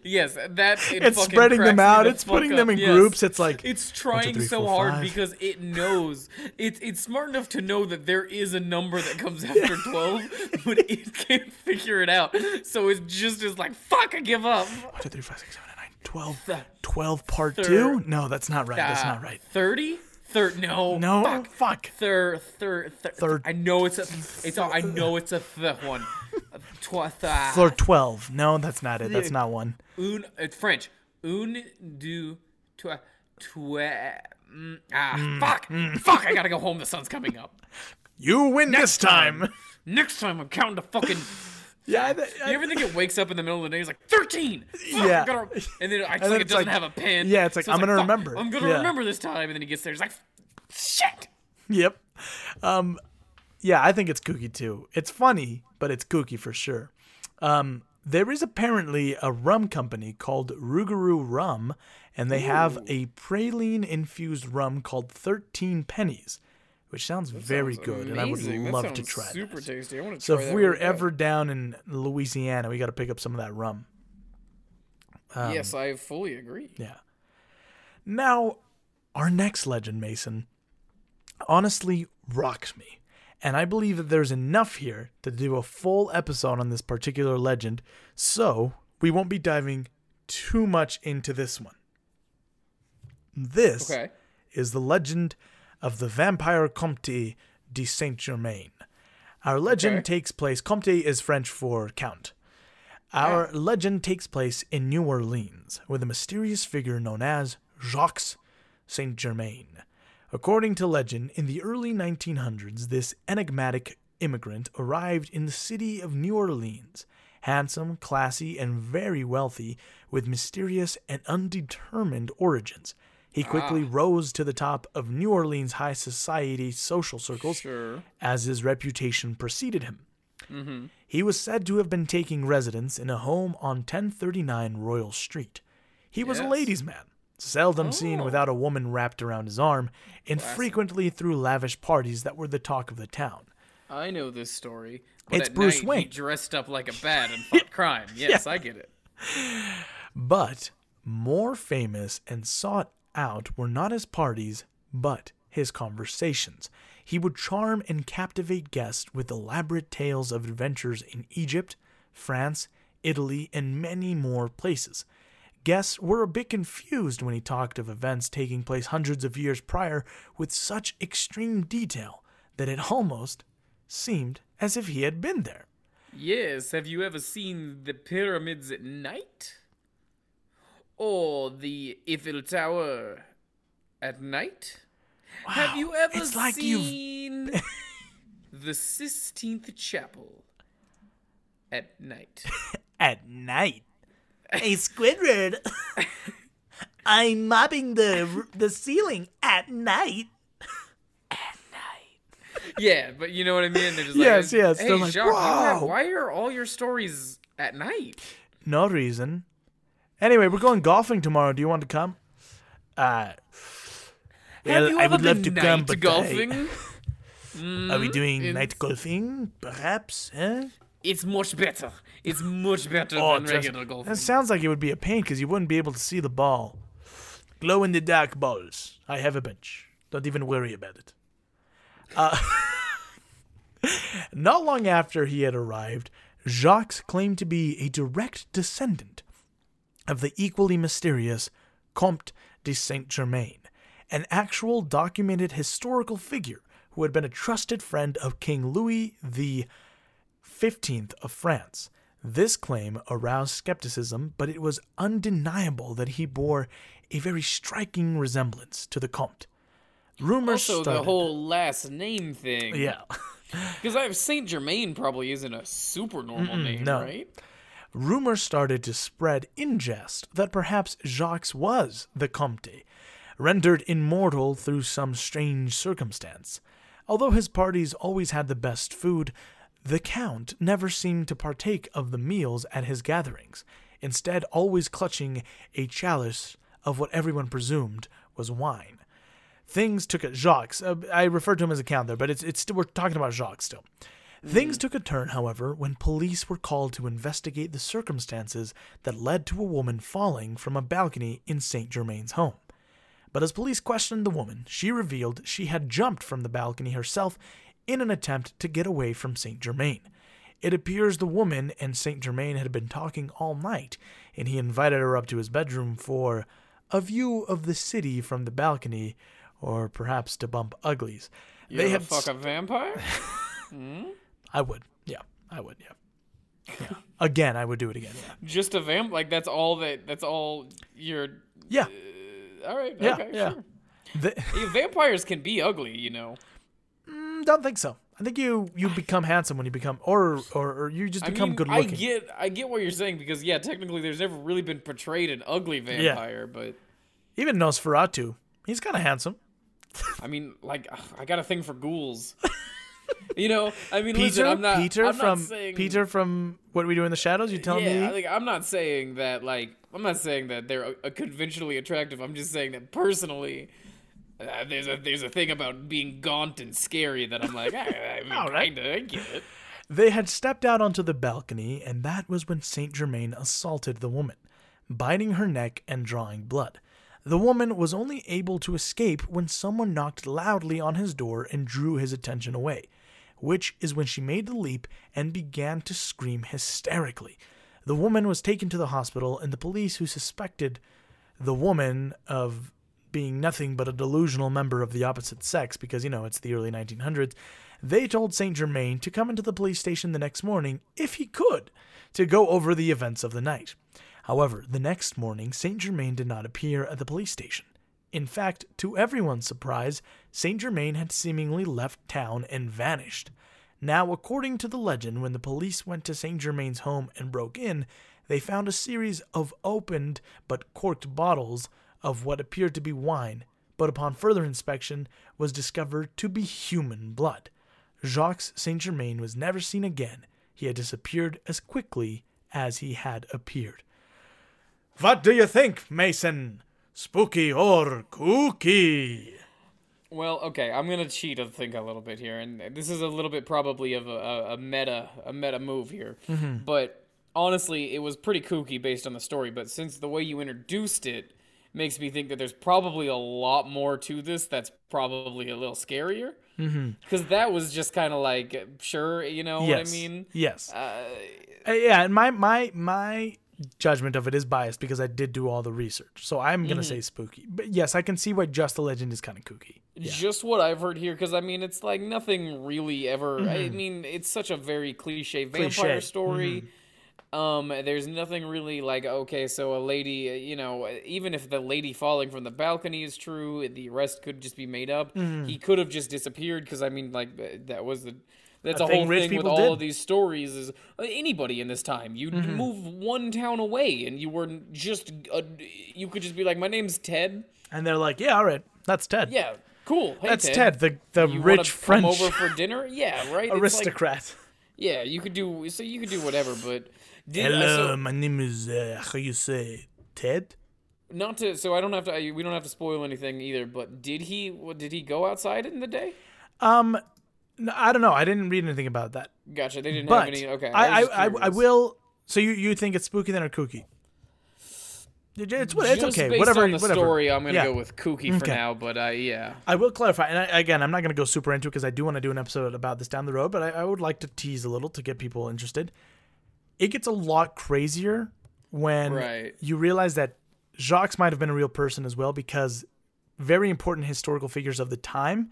Yes, that it It's spreading them out. the It's putting them in yes. groups. It's like It's trying three, so four, hard five. because it knows it's it's smart enough to know that there is a number that comes after twelve, but it can't figure it out. So it just is like fuck, I give up. 1, 2, 3, 4, 5, 6, 7, 8, 9, 12. 12 part Thir- 2? No, that's not right. That's Uh, not right. 30? Third, no, No, fuck. fuck. Third, third, third, Third. I know it's a, it's a, I know it's a th one. Twa, th- Floor 12. No, that's not it. That's not one. Un, it's French. Un, deux, trois, trois. Mm, ah, fuck, fuck! I gotta go home. The sun's coming up. You win this time. Next time, I'm counting to fucking. Yeah, I, You ever think it wakes up in the middle of the day? It's like thirteen. Fuck, Yeah. And then I then like it doesn't like- have a pen. yeah, it's like, I'm gonna remember. I'm gonna Yeah. remember this time, and then he gets there. He's like, shit. Yep. Um, yeah, I think it's kooky too. It's funny, but it's kooky for sure. Um, there is apparently a rum company called Rougarou Rum, and they have a praline infused rum called 13 Pennies, which sounds very good, and I would That love to try Super that. tasty. I want to So if that we are really bad. ever down in Louisiana, we got to pick up some of that rum. yes, um, I fully agree. Yeah. Now, our next legend, Mason, honestly rocks me. And I believe that there's enough here to do a full episode on this particular legend, so we won't be diving too much into this one. This Okay. is the legend of the vampire Comte de Saint Germain. Our legend Okay. takes place, Comte is French for count. Our legend takes place in New Orleans with a mysterious figure known as Jacques Saint Germain. According to legend, in the early 1900s, this enigmatic immigrant arrived in the city of New Orleans, handsome, classy, and very wealthy, with mysterious and undetermined origins. He ah. quickly rose to the top of New Orleans high society social circles Sure. as his reputation preceded him. Mm-hmm. He was said to have been taking residence in a home on 1039 Royal Street. He was a ladies' man, seldom seen Oh. without a woman wrapped around his arm, and frequently threw lavish parties that were the talk of the town. I know this story. But It's Bruce night, Wayne. dressed up like a bat and fought crime. Yes, I get it. But more famous and sought out were not his parties, but his conversations. He would charm and captivate guests with elaborate tales of adventures in Egypt, France, Italy, and many more places. Guests were a bit confused when he talked of events taking place hundreds of years prior with such extreme detail that it almost seemed as if he had been there. Yes, have you ever seen the pyramids at night? Or the Eiffel Tower at night? Have you ever it's like you've- seen the Sistine Chapel at night? at night. Hey, Squidward, I'm mopping the the ceiling at night. At night. Yeah, but you know what I mean? They're just Yes, like, yes, Hey, they're like, Jacques, "Wow." why are all your stories at night? No reason. Anyway, we're going golfing tomorrow. Do you want to come? Uh, well, I would love to come, but I- golfing? are we doing it's- night golfing? Perhaps? Huh? It's much better. It's much better Oh, than just- regular golfing. That sounds like it would be a pain because you wouldn't be able to see the ball. Glow in the dark balls. I have a bunch. Don't even worry about it. Uh, not long after he had arrived, Jacques claimed to be a direct descendant of the equally mysterious Comte de Saint Germain, an actual documented historical figure who had been a trusted friend of King Louis the 15th of France. This claim aroused skepticism, but it was undeniable that he bore a very striking resemblance to the Comte. Rumors also, started. the whole last name thing. yeah. Because I have Saint Germain probably isn't a super normal name, no. right? Rumors started to spread in jest that perhaps Jacques was the Comte, rendered immortal through some strange circumstance. Although his parties always had the best food, the Count never seemed to partake of the meals at his gatherings, instead, always clutching a chalice of what everyone presumed was wine. Things took a Jacques. Uh, I referred to him as a count there, but it's it's we're talking about Jacques still. Things took a turn, however, when police were called to investigate the circumstances that led to a woman falling from a balcony in St. Germain's home. But as police questioned the woman, she revealed she had jumped from the balcony herself in an attempt to get away from St. Germain. It appears the woman and St. Germain had been talking all night, and he invited her up to his bedroom for a view of the city from the balcony, or perhaps to bump uglies. You they had fuck a vampire? Hmm? I would. Yeah, I would. Yeah. Yeah. Again, I would do it again. Yeah. Just a vamp? Like that's all that? That's all you're? Yeah. All right. Yeah. okay. yeah. Sure. The- vampires can be ugly, you know. Mm, don't think so. I think you you become handsome when you become, or or, or you just I become mean, good looking. I get, I get what you're saying because yeah, technically, there's never really been portrayed an ugly vampire, but Even Nosferatu, he's kind of handsome. I mean, like, I got a thing for ghouls. you know, I mean, Peter, listen, I'm not, Peter I'm from not saying, Peter from What We Do in the Shadows. You telling yeah, me? like I'm not saying that, like, I'm not saying that they're uh, conventionally attractive. I'm just saying that personally. Uh, there's a there's a thing about being gaunt and scary that I'm like, I, I mean, All right. kinda, I get it. They had stepped out onto the balcony, and that was when Saint Germain assaulted the woman, biting her neck and drawing blood. The woman was only able to escape when someone knocked loudly on his door and drew his attention away, which is when she made the leap and began to scream hysterically. The woman was taken to the hospital, and the police, who suspected the woman of being nothing but a delusional member of the opposite sex because, you know, it's the early 1900s, they told St. Germain to come into the police station the next morning, if he could, to go over the events of the night. However, the next morning, St. Germain did not appear at the police station. In fact, to everyone's surprise, St. Germain had seemingly left town and vanished. Now, according to the legend, when the police went to St. Germain's home and broke in, they found a series of opened but corked bottles of what appeared to be wine, but upon further inspection was discovered to be human blood. Jacques Saint Germain was never seen again. He had disappeared as quickly as he had appeared. What do you think, Mason? Spooky or kooky? Well, okay, I'm gonna cheat and think a little bit here, and this is a little bit probably of a, a, a meta a meta move here. But honestly, it was pretty kooky based on the story. But since the way you introduced it makes me think that there's probably a lot more to this that's probably a little scarier. Because that was just kind of like, sure, you know yes. what I mean? Yes. Uh, Uh, yeah, and my my my judgment of it is biased because I did do all the research. So I'm gonna say spooky. But yes, I can see why Just the Legend is kind of kooky. Just what I've heard here, because I mean, it's like nothing really ever. I mean, it's such a very cliche vampire Mm-hmm. Cliche. Mm-hmm. story. Um, there's nothing really like okay, so a lady, you know, even if the lady falling from the balcony is true, the rest could just be made up. Mm-hmm. He could have just disappeared because I mean, like that was the. That's A a, whole thing with all did. of these stories. Is uh, anybody in this time you Mm-hmm. move one town away and you were just uh, you could just be like, my name's Ted. And they're like, yeah, all right, that's Ted. Yeah, cool. Hey, that's Ted, the the you rich come French over for dinner? Yeah, right. It's like- aristocrat. yeah, you could do so. You could do whatever, but did, uh, Hello, so, my name is uh, how you say Ted. not to. So I don't have to. I, we don't have to spoil anything either. But did he? what- Did he go outside in the day? Um, no, I don't know. I didn't read anything about that. Gotcha. They didn't But have any. Okay. I, I, I, I will. So you, you think it's spooky than or kooky? It's, what- it's okay. Whatever. on the whatever. story, I'm gonna Yeah. go with kooky for Okay. now. But uh, yeah. I will clarify, and I, again, I'm not going to go super into it because I do want to do an episode about this down the road, but I, I would like to tease a little to get people interested. It gets a lot crazier when Right. you realize that Jacques might have been a real person as well because very important historical figures of the time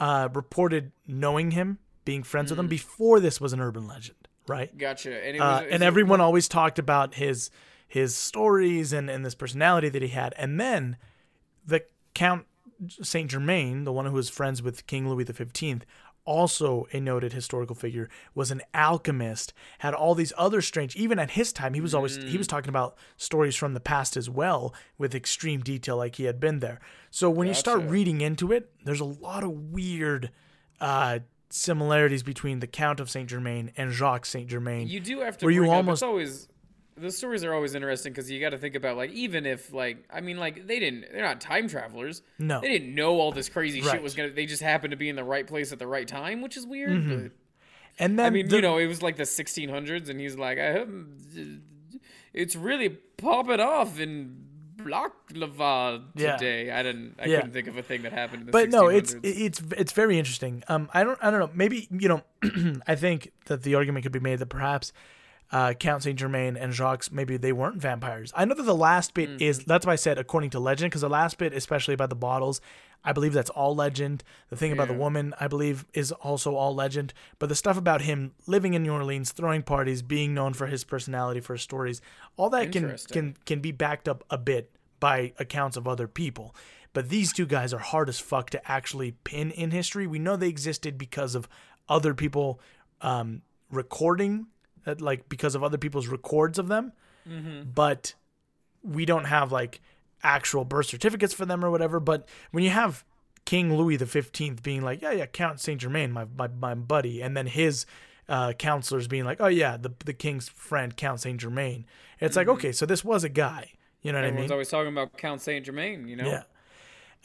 uh, reported knowing him, being friends with him before this was an urban legend, right? Gotcha. And it was. uh, and everyone always talked about his his stories and, and this personality that he had. And then the Count Saint Germain, the one who was friends with King Louis XV, also a noted historical figure, was an alchemist, had all these other strange even at his time, he was always he was talking about stories from the past as well with extreme detail like he had been there. So when you start reading into it, there's a lot of weird uh similarities between the Count of Saint Germain and Jacques Saint Germain. You do have to. Where you up- almost- It's always. The stories are always interesting because you got to think about like even if like I mean like they didn't they're not time travelers No. they didn't know all this crazy Right. shit was gonna they just happened to be in the right place at the right time which is weird mm-hmm. but And then I mean, the- you know, it was like the 1600s, and he's like, I hope it's really popping off in Baklava Yeah. today. I didn't, I Yeah. couldn't think of a thing that happened in the but 1600s. no, it's it's it's very interesting. Um, I don't I don't know. Maybe you know, I think that the argument could be made that perhaps uh, Count Saint Germain and Jacques maybe they weren't vampires. I know that the last bit Mm-hmm. is that's why I said according to legend because the last bit, especially about the bottles, I believe that's all legend. The thing about the woman, I believe, is also all legend. But the stuff about him living in New Orleans, throwing parties, being known for his personality, for his stories, all that can can can be backed up a bit by accounts of other people. But these two guys are hard as fuck to actually pin in history. We know they existed because of other people um, recording, uh, like because of other people's records of them. But we don't have like actual birth certificates for them or whatever. But when you have King Louis the Fifteenth being like, yeah, yeah, Count Saint Germain, my, my my buddy, and then his uh, counselors being like, oh yeah, the the king's friend Count Saint Germain. It's like okay, so this was a guy. You know what I mean? Always talking about Count Saint Germain. You know. Yeah.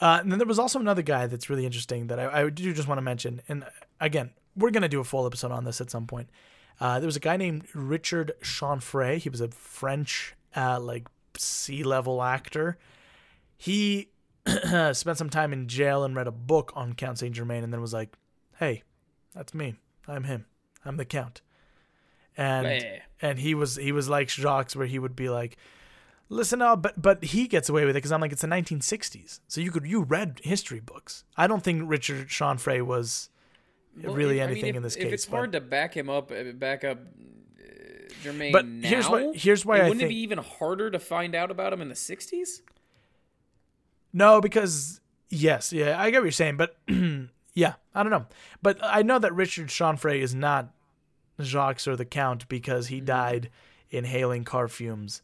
Uh, and then there was also another guy that's really interesting that I, I do just want to mention. And uh, again, we're going to do a full episode on this at some point. Uh, there was a guy named Richard Chanfray. He was a French, uh, like, C-level actor. He spent some time in jail and read a book on Count Saint Germain and then was like, hey, that's me. I'm him. I'm the Count. And Yeah. and he was he was like Jacques, where he would be like, listen up, but but he gets away with it because I'm like it's the 1960s, so you could you read history books. I don't think Richard Chanfray was Well, really I mean, anything if- in this if case. it's but- hard to back him up, uh, back up uh, Germain But now. here's why- here's why I wouldn't think- it be even harder to find out about him in the '60s? No, because yes, yeah, I get what you're saying, but yeah, I don't know. But I know that Richard Chanfray is not Jacques or the Count because Mm-hmm. he died inhaling car fumes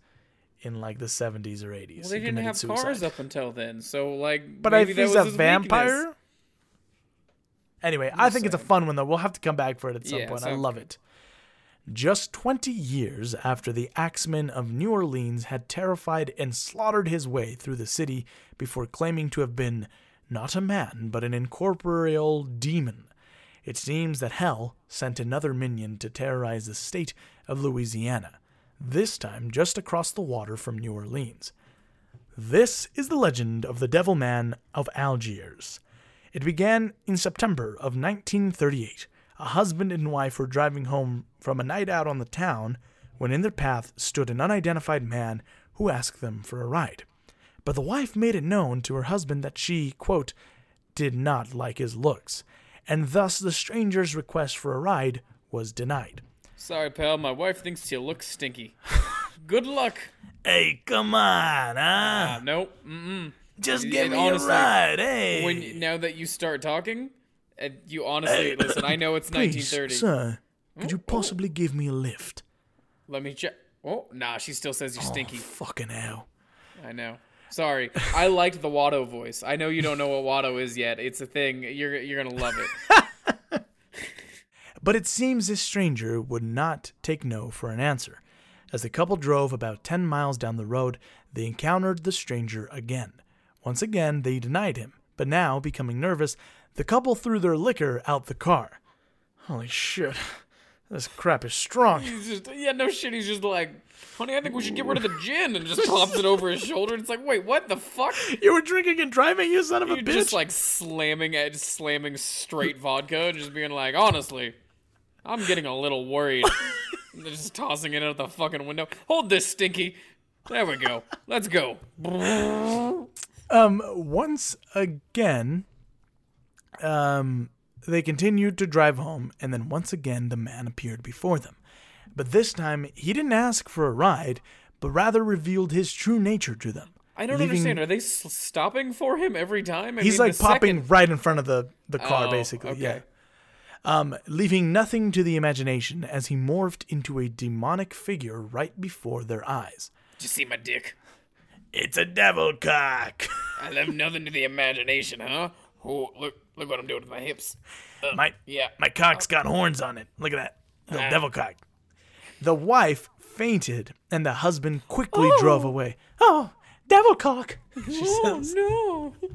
in like the 70s or 80s. Well, they He didn't have suicide. cars up until then, so like. But I think that he's was a his weakness. Anyway, I think it's a fun one though. We'll have to come back for it at some Yeah, point. I love good. it. Just 20 years after the Axeman of New Orleans had terrified and slaughtered his way through the city before claiming to have been not a man, but an incorporeal demon, it seems that hell sent another minion to terrorize the state of Louisiana, this time just across the water from New Orleans. This is the legend of the Devil Man of Algiers. It began in September of 1938. A husband and wife were driving home from a night out on the town when in their path stood an unidentified man who asked them for a ride. But the wife made it known to her husband that she, quote, did not like his looks, and thus the stranger's request for a ride was denied. Sorry, pal. My wife thinks you look stinky. Good luck. Hey, come on, huh? Ah, nope. Mm-mm. Just give me honestly- a ride, hey. When now that you start talking, and you honestly listen, I know it's Please, 1930. sir, could you oh, oh. possibly give me a lift? Let me check. Oh, nah. She still says you're oh, stinky. Fucking hell. I know. Sorry. I liked the Watto voice. I know you don't know what Watto is yet. It's a thing. You're you're gonna love it. But it seems this stranger would not take no for an answer. As the couple drove about 10 miles down the road, they encountered the stranger again. Once again, they denied him, but now, becoming nervous, the couple threw their liquor out the car. Holy shit. This crap is strong. He's just yeah, no shit. He's just like, honey, I think we should get rid of the gin, and just pops it over his shoulder. And it's like, wait, what the fuck? You were drinking and driving, you son of a You're bitch. just like slamming at slamming straight vodka, and just being like, honestly, I'm getting a little worried. And just tossing it out the fucking window. Hold this, Stinky. There we go. Let's go. Um, once again, um, they continued to drive home, and then once again the man appeared before them. But this time, he didn't ask for a ride, but rather revealed his true nature to them. I don't leaving- understand. Are they s- stopping for him every time? I He's mean, like popping second- right in front of the, the car, Oh, basically. okay. Yeah. Um, leaving nothing to the imagination as he morphed into a demonic figure right before their eyes. Did you see my dick? It's a devil cock. I left nothing to the imagination, huh? Oh, look, look what I'm doing with my hips. Uh, My yeah. My cock's got horns on it. Look at that. Little Ah. devil cock. The wife fainted and the husband quickly drove away. Oh, devil cock. She Oh says. no.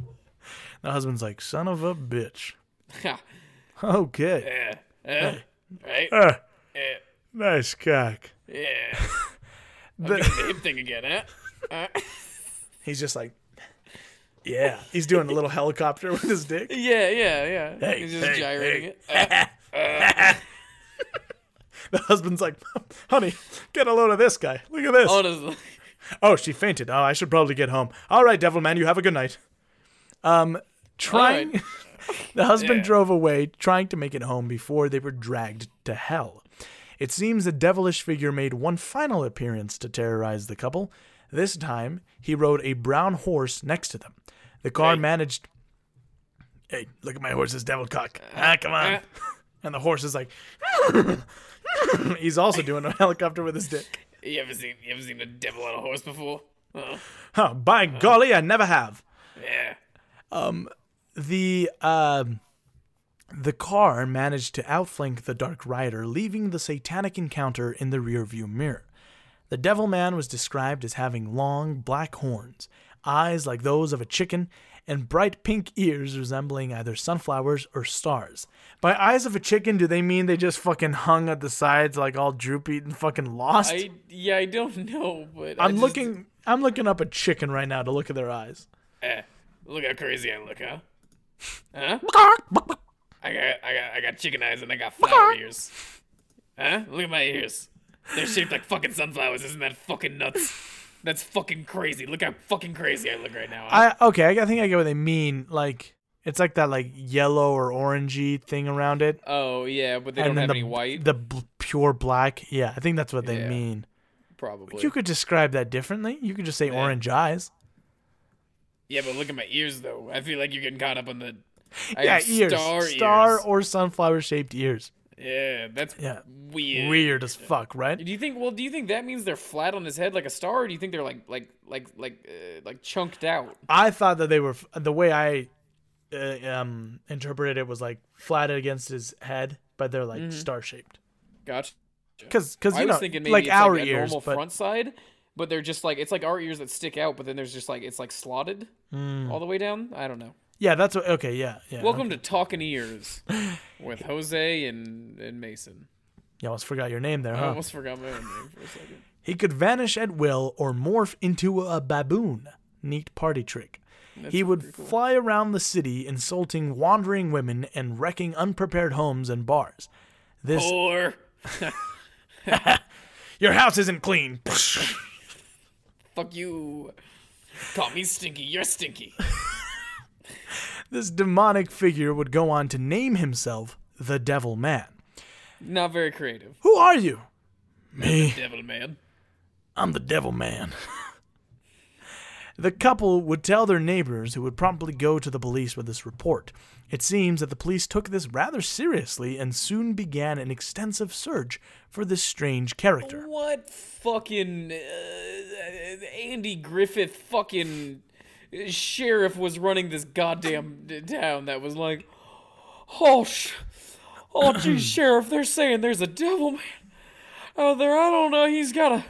The husband's like, son of a bitch. Okay. yeah. Uh, right? Uh, nice cock. Yeah. The- the hip thing again, huh? Uh, he's just like, yeah. He's doing a little helicopter with his dick. yeah, yeah, yeah. Hey, He's just hey, gyrating hey. it. Uh, the husband's like, honey, get a load of this guy. Look at this. Honestly. Oh, she fainted. Oh, I should probably get home. All right, devil man, you have a good night. Um, trying. right. the husband Yeah. drove away, trying to make it home before they were dragged to hell. It seems the devilish figure made one final appearance to terrorize the couple. This time, he rode a brown horse next to them. The car Hey. managed. Hey, look at my horse's devil cock. Ah, come on. uh. And the horse is like. He's also doing a helicopter with his dick. You ever seen you ever seen a devil on a horse before? Uh, Huh, by golly, I never have. yeah. Um, the um the car managed to outflank the dark rider leaving the satanic encounter in the rearview mirror the devil man was described as having long black horns eyes like those of a chicken and bright pink ears resembling either sunflowers or stars by eyes of a chicken do they mean they just fucking hung at the sides like all droopy and fucking lost I yeah, I don't know, but i'm just- looking i'm looking up a chicken right now to look at their eyes Eh, look how crazy I look, huh? Huh? I got I got I got chicken eyes and I got flower ears. Huh? Look at my ears. They're shaped like fucking sunflowers. Isn't that fucking nuts? That's fucking crazy. Look how fucking crazy I look right now. I okay, I think I get what they mean. Like it's like that like yellow or orangey thing around it, oh yeah, but they don't and then have the any white. the b- pure black. Yeah, I think that's what they Yeah. mean. probably. You could describe that differently. You could just say orange eyes. Yeah, but look at my ears though. I feel like you're getting caught up on the. I yeah, ears, Star, star ears. or sunflower shaped ears. Yeah, that's Yeah, weird. weird as fuck, right? Do you think? Well, do you think that means they're flat on his head like a star, or do you think they're like like like like uh, like chunked out? I thought that they were the way I uh, um interpreted it was like flat against his head, but they're like star shaped. Gotcha. Because because Mm-hmm. I you was know thinking maybe like our like a ears, normal but front side, but they're just like it's like our ears that stick out, but then there's just like it's like slotted Hmm. all the way down. I don't know. Yeah, that's what. Okay, yeah, yeah. Welcome to Talking Ears with Jose and and Mason. You almost forgot your name there, I almost forgot my own name for a second. He could vanish at will or morph into a baboon. Neat party trick. he would fly around the city, insulting wandering women and wrecking unprepared homes and bars. This Or your house isn't clean. fuck you. Call me stinky. You're stinky. this demonic figure would go on to name himself the Devil Man. Not very creative. Who are you? Me. Devil man. I'm the Devil Man. the couple would tell their neighbors, who would promptly go to the police with this report. It seems that the police took this rather seriously and soon began an extensive search for this strange character. What fucking uh, Andy Griffith fucking sheriff was running this goddamn town that was like, oh, sh- oh, geez, sheriff, they're saying there's a devil man out there. I don't know. He's got a,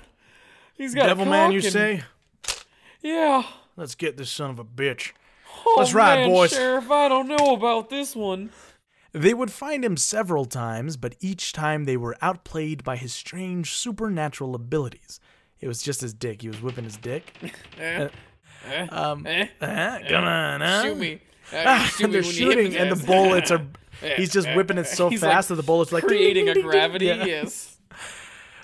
he's got Devil a Man, you and- say? Yeah. Let's get this son of a bitch. Oh, Let's ride, man, boys. Sheriff, I don't know about this one. They would find him several times, but each time they were outplayed by his strange supernatural abilities. It was just his dick. He was whipping his dick. Eh, eh, Um, eh, uh, come on, huh? shoot me. Uh, shoot me they're shooting, and the hypnotize. bullets are. He's just whipping it so He's, like, fast that the bullets are like creating ding, a ding, ding, ding. gravity. Yeah. Yes.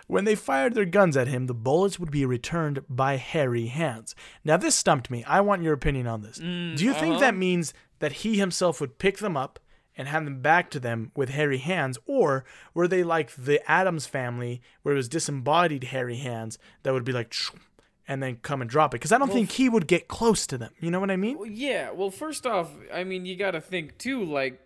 When they fired their guns at him, the bullets would be returned by hairy hands. Now, this stumped me. I want your opinion on this. Mm, Do you think uh-huh. that means that he himself would pick them up and hand them back to them with hairy hands, or were they like the Addams family, where it was disembodied hairy hands that would be like, and then come and drop it? Because I don't think he would get close to them. You know what I mean? Well, yeah. Well, first off, I mean, you got to think too. Like,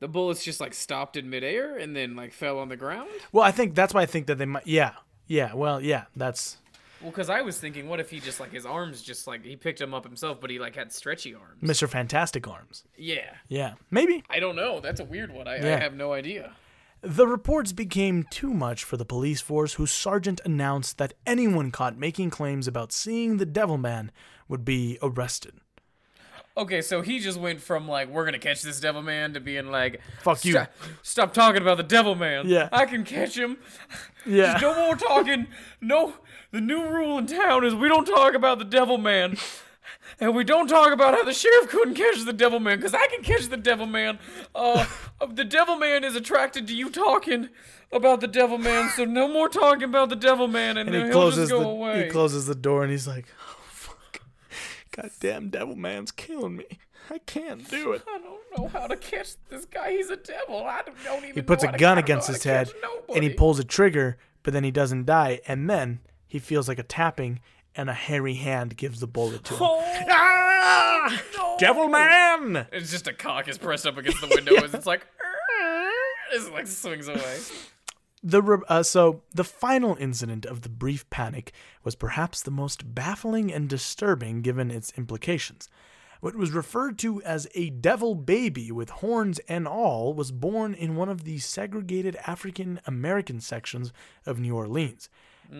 the bullets just like stopped in midair and then like fell on the ground. Well, I think that's why I think that they might. Yeah, yeah. Well, yeah. That's Well, because I was thinking, what if he just like his arms just like he picked them up himself, but he like had stretchy arms. Mr. Fantastic Arms. Yeah. Yeah, maybe. I don't know. That's a weird one. I, I have no idea. The reports became too much for the police force, whose sergeant announced that anyone caught making claims about seeing the Devil Man would be arrested. Okay, so he just went from like we're gonna catch this devil man to being like Fuck you. "Stop- talking about the devil man. Yeah. I can catch him. Yeah. No more talking. No, the new rule in town is we don't talk about the devil man. And we don't talk about how the sheriff couldn't catch the devil man, because I can catch the devil man. Uh, the devil man is attracted to you talking about the devil man, so no more talking about the devil man, and, And then he he'll closes just go the away. he closes the door and he's like, "Oh fuck, goddamn devil man's killing me. I can't do it." I don't know how to catch this guy. He's a devil. I don't, even. He puts a gun I don't know against his head and he pulls a trigger, but then he doesn't die. And then he feels like a tapping, and a hairy hand gives the bullet to him. Oh, Ah! no. Devil man! It's just a cock is pressed up against the window and it's like. It like swings away. The re- uh, so the final incident of the brief panic was perhaps the most baffling and disturbing given its implications. What was referred to as a devil baby with horns and all was born in one of the segregated African American sections of New Orleans.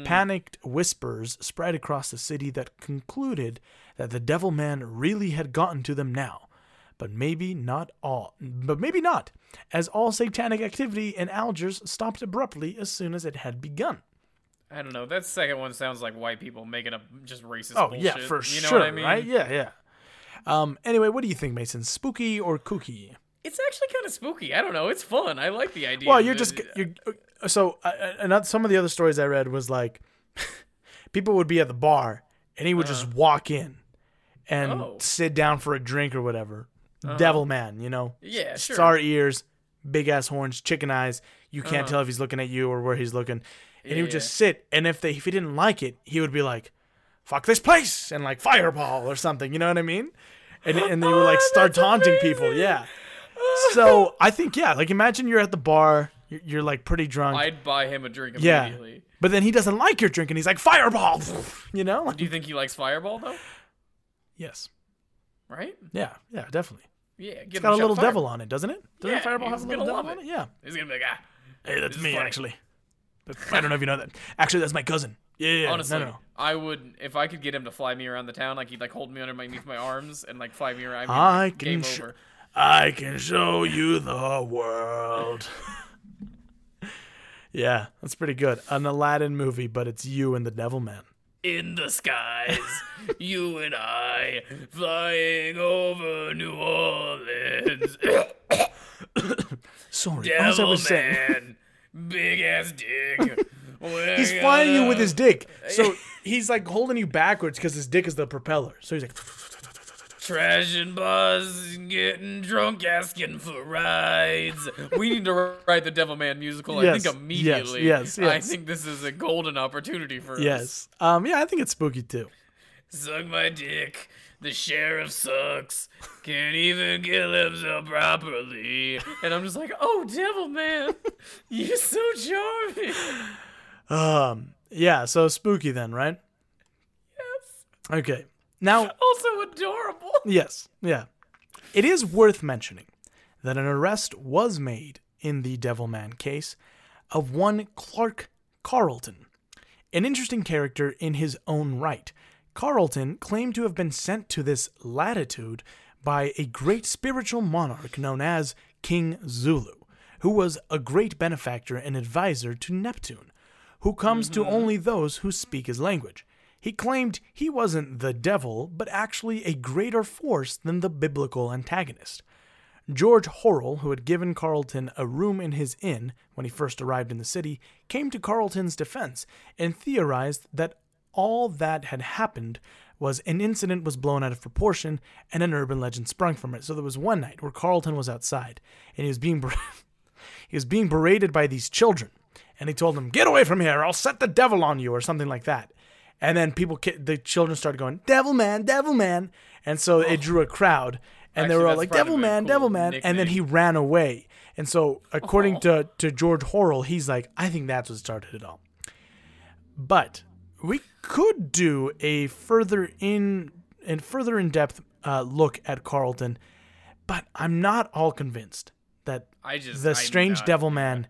Panicked whispers spread across the city that concluded that the devil man really had gotten to them now. But maybe not all. But maybe not, as all satanic activity in Algiers stopped abruptly as soon as it had begun. I don't know. That second one sounds like white people making up just racist Oh bullshit. yeah, for you know sure, what I mean? right? Yeah, yeah. Um. Anyway, what do you think, Mason? Spooky or kooky? It's actually kind of spooky. I don't know. It's fun. I like the idea. Well, you're just you're so. Uh, another some of the other stories I read was like, people would be at the bar and he would just walk in and Uh-huh. Oh. Uh-huh. sit down for a drink or whatever. Devil man, you know. Yeah, sure. Star ears, big ass horns, chicken eyes. You can't Uh-huh. tell if he's looking at you or where he's looking. And he would Yeah. just sit. And if they if he didn't like it, he would be like, "Fuck this place!" and like fireball or something. You know what I mean? And and they would like start taunting people. Yeah. So I think yeah, like imagine you're at the bar, you're, you're like pretty drunk. I'd buy him a drink yeah. But then he doesn't like your drink and he's like fireball. You know? Like, Do you think he likes Fireball though? yes. Right? Yeah. Yeah. Definitely. Yeah. It's got a little devil on it, doesn't it? Doesn't Yeah, fireball have a little devil love on it. it? Yeah. He's gonna be like, ah. Hey, that's me funny. actually. But I don't know if you know that. Actually, that's my cousin. Yeah, yeah. Honestly, no, no. I would if I could get him to fly me around the town, like he'd like hold me underneath my arms and like fly me around. I, I mean, can game sh- over. I can show you the world. yeah, that's pretty good. An Aladdin movie, but it's you and the Devil Man. In the skies, you and I flying over New Orleans. Sorry, as I was saying, man, big ass dick. he's flying you with his dick. So he's like holding you backwards because his dick is the propeller. So he's like, Trash and buzz, getting drunk, asking for rides. We need to write the Devil Man musical. I think immediately. yes, yes, yes, I think this is a golden opportunity for us. yes. Um, yeah, I think it's spooky too. Suck my dick. The sheriff sucks. Can't even kill himself properly. And I'm just like, oh, Devil Man, you're so charming. Um, yeah, so spooky then, right? Yes. Okay. Now, Also adorable. Yes, yeah. It is worth mentioning that an arrest was made in the Devilman case of one Clark Carlton, an interesting character in his own right. Carlton claimed to have been sent to this latitude by a great spiritual monarch known as King Zulu, who was a great benefactor and advisor to Neptune, who comes to mm-hmm. only those who speak his language. He claimed he wasn't the devil, but actually a greater force than the biblical antagonist. George Horrell, who had given Carlton a room in his inn when he first arrived in the city, came to Carlton's defense and theorized that all that had happened was an incident was blown out of proportion and an urban legend sprung from it. So there was one night where Carlton was outside and he was being ber- he was being berated by these children, and he told them, "Get away from here! I'll set the devil on you," or something like that. And then people, the children started going, "Devil man, devil man," and so it drew a crowd, and they were all like, "Devil man, cool devil man," and then he ran away. And so, according to to George Horrell, he's like, "I think that's what started it all." But we could do a further in and further in depth uh, look at Carlton, but I'm not all convinced that I just the strange devil man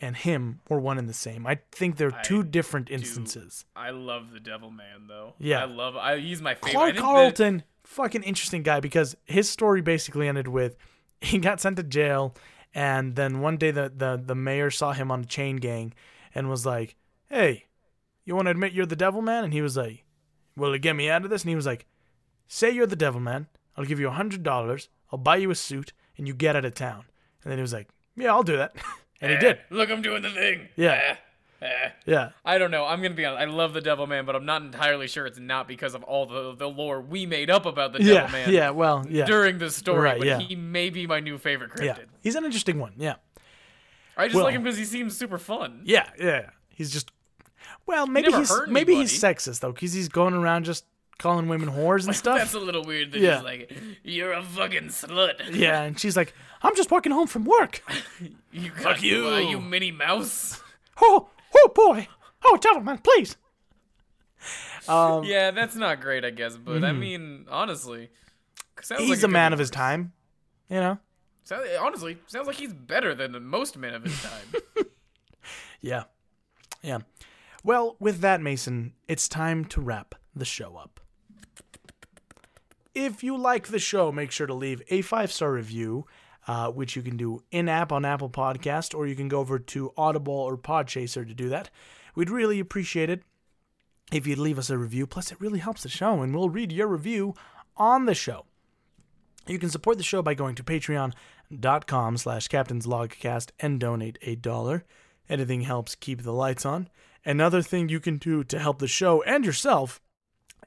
and him were one and the same. I think they're two different instances. I love the Devil Man though. Yeah. I love. I, he's my favorite. Clark that- Carlton, fucking interesting guy because his story basically ended with he got sent to jail, and then one day the the, the mayor saw him on a chain gang and was like, "Hey, you want to admit you're the devil man?" And he was like, "Will it get me out of this?" And he was like, say you're the devil man. I'll give you a hundred dollars. I'll buy you a suit, and you get out of town." And then he was like, "Yeah, I'll do that," and he did. Look, I'm doing the thing. Yeah. Eh, eh. Yeah, I don't know. I'm gonna be honest. I love the Devil Man, but I'm not entirely sure it's not because of all the the lore we made up about the Devil yeah, Man yeah. Well, yeah, during the story. Right, but yeah. he may be my new favorite cryptid. yeah. He's an interesting one. Yeah, I just Well- like him because he seems super fun. yeah, yeah. He's just well, maybe never he's hurt maybe he's sexist though, because he's going around just calling women whores and stuff. That's a little weird. That Yeah. he's like, "You're a fucking slut." yeah, and she's like, "I'm just walking home from work." You Fuck you. uh, you Minnie Mouse. Oh, oh boy. Oh, gentlemen, please. Um, yeah, that's not great, I guess. But I mean, honestly, sounds he's like it a man of his time. You know. Sound- honestly, sounds like he's better than most men of his time. Yeah. Yeah. Well, with that, Mason, it's time to wrap the show up. If you like the show, make sure to leave a five star review, uh, which you can do in app on Apple Podcast, or you can go over to Audible or Podchaser to do that. We'd really appreciate it if you'd leave us a review. Plus, it really helps the show, and we'll read your review on the show. You can support the show by going to patreon.com slash captainslogcast and donate a dollar. Anything helps keep the lights on. Another thing you can do to help the show and yourself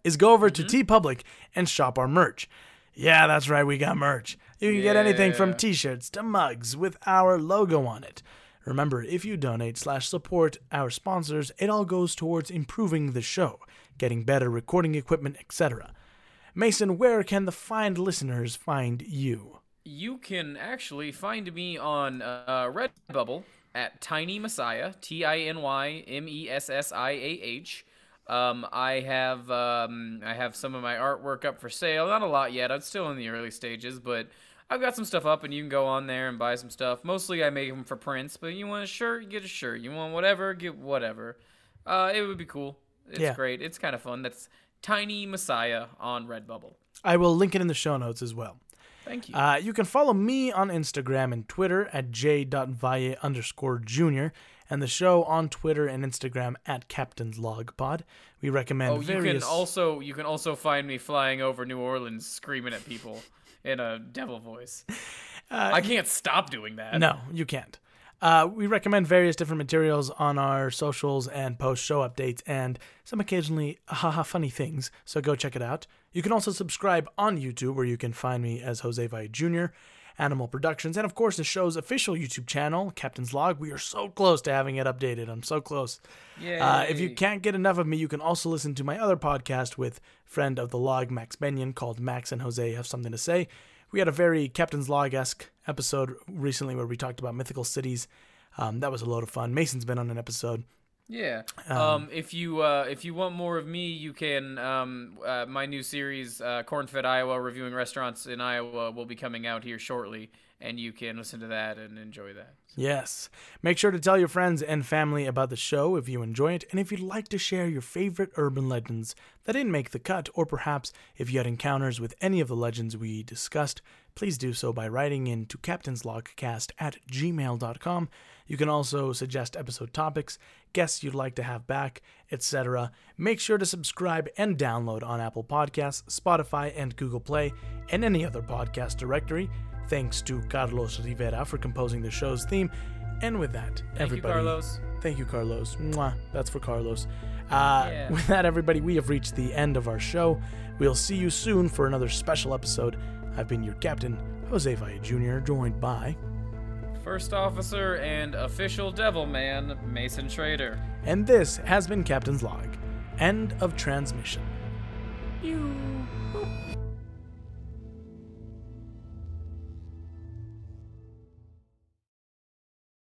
is go over to TeePublic and shop our merch. Yeah, that's right, we got merch. You can get anything from t-shirts to mugs with our logo on it. Remember, if you donate slash support our sponsors, it all goes towards improving the show, getting better recording equipment, etc. Mason, where can the fine listeners find you? you can actually find me on uh, Redbubble at Tiny Messiah, T I N Y M E S S I A H. Um, I have um, I have some of my artwork up for sale. Not a lot yet. I'm still in the early stages, but I've got some stuff up, and you can go on there and buy some stuff. Mostly, I make them for prints. But you want a shirt, you get a shirt. You want whatever, get whatever. Uh, it would be cool. It's Yeah. great. It's kind of fun. That's Tiny Messiah on Redbubble. I will link it in the show notes as well. Thank you. Uh, you can follow me on Instagram and Twitter at j.valle underscore junior, and the show on Twitter and Instagram at Captain's Log Pod. We recommend Oh, you various. can also you can also find me flying over New Orleans screaming at people in a devil voice. I can't stop doing that. No, you can't. Uh, we recommend various different materials on our socials and post show updates and some occasionally haha funny things, so go check it out. You can also subscribe on YouTube where you can find me as Jose Valle Jr., Animal Productions, and of course the show's official YouTube channel, Captain's Log. We are so close to having it updated. I'm so close. Uh, if you can't get enough of me, you can also listen to my other podcast with friend of the log, Max Benyon, called Max and Jose Have Something to Say. We had a very Captain's Log esque episode recently where we talked about mythical cities. Um, that was a load of fun. Mason's been on an episode. Yeah. Um, if you uh, if you want more of me, you can. Um, uh, my new series, uh, Cornfed Iowa, reviewing restaurants in Iowa, will be coming out here shortly, and you can listen to that and enjoy that. Yes. Make sure to tell your friends and family about the show if you enjoy it, and if you'd like to share your favorite urban legends that didn't make the cut, or perhaps if you had encounters with any of the legends we discussed, please do so by writing in to captainslogcast at gmail.com. You can also suggest episode topics, guests you'd like to have back, etc. Make sure to subscribe and download on Apple Podcasts, Spotify, and Google Play, and any other podcast directory. Thanks to Carlos Rivera for composing the show's theme. And with that, Thank everybody. you, Carlos. Thank you, Carlos. Mwah. That's for Carlos. Uh, Yeah. With that, everybody, we have reached the end of our show. We'll see you soon for another special episode. I've been your captain, Jose Valle Jr., joined by, First officer and official devil man, Mason Trader. and this has been Captain's Log. End of transmission. You.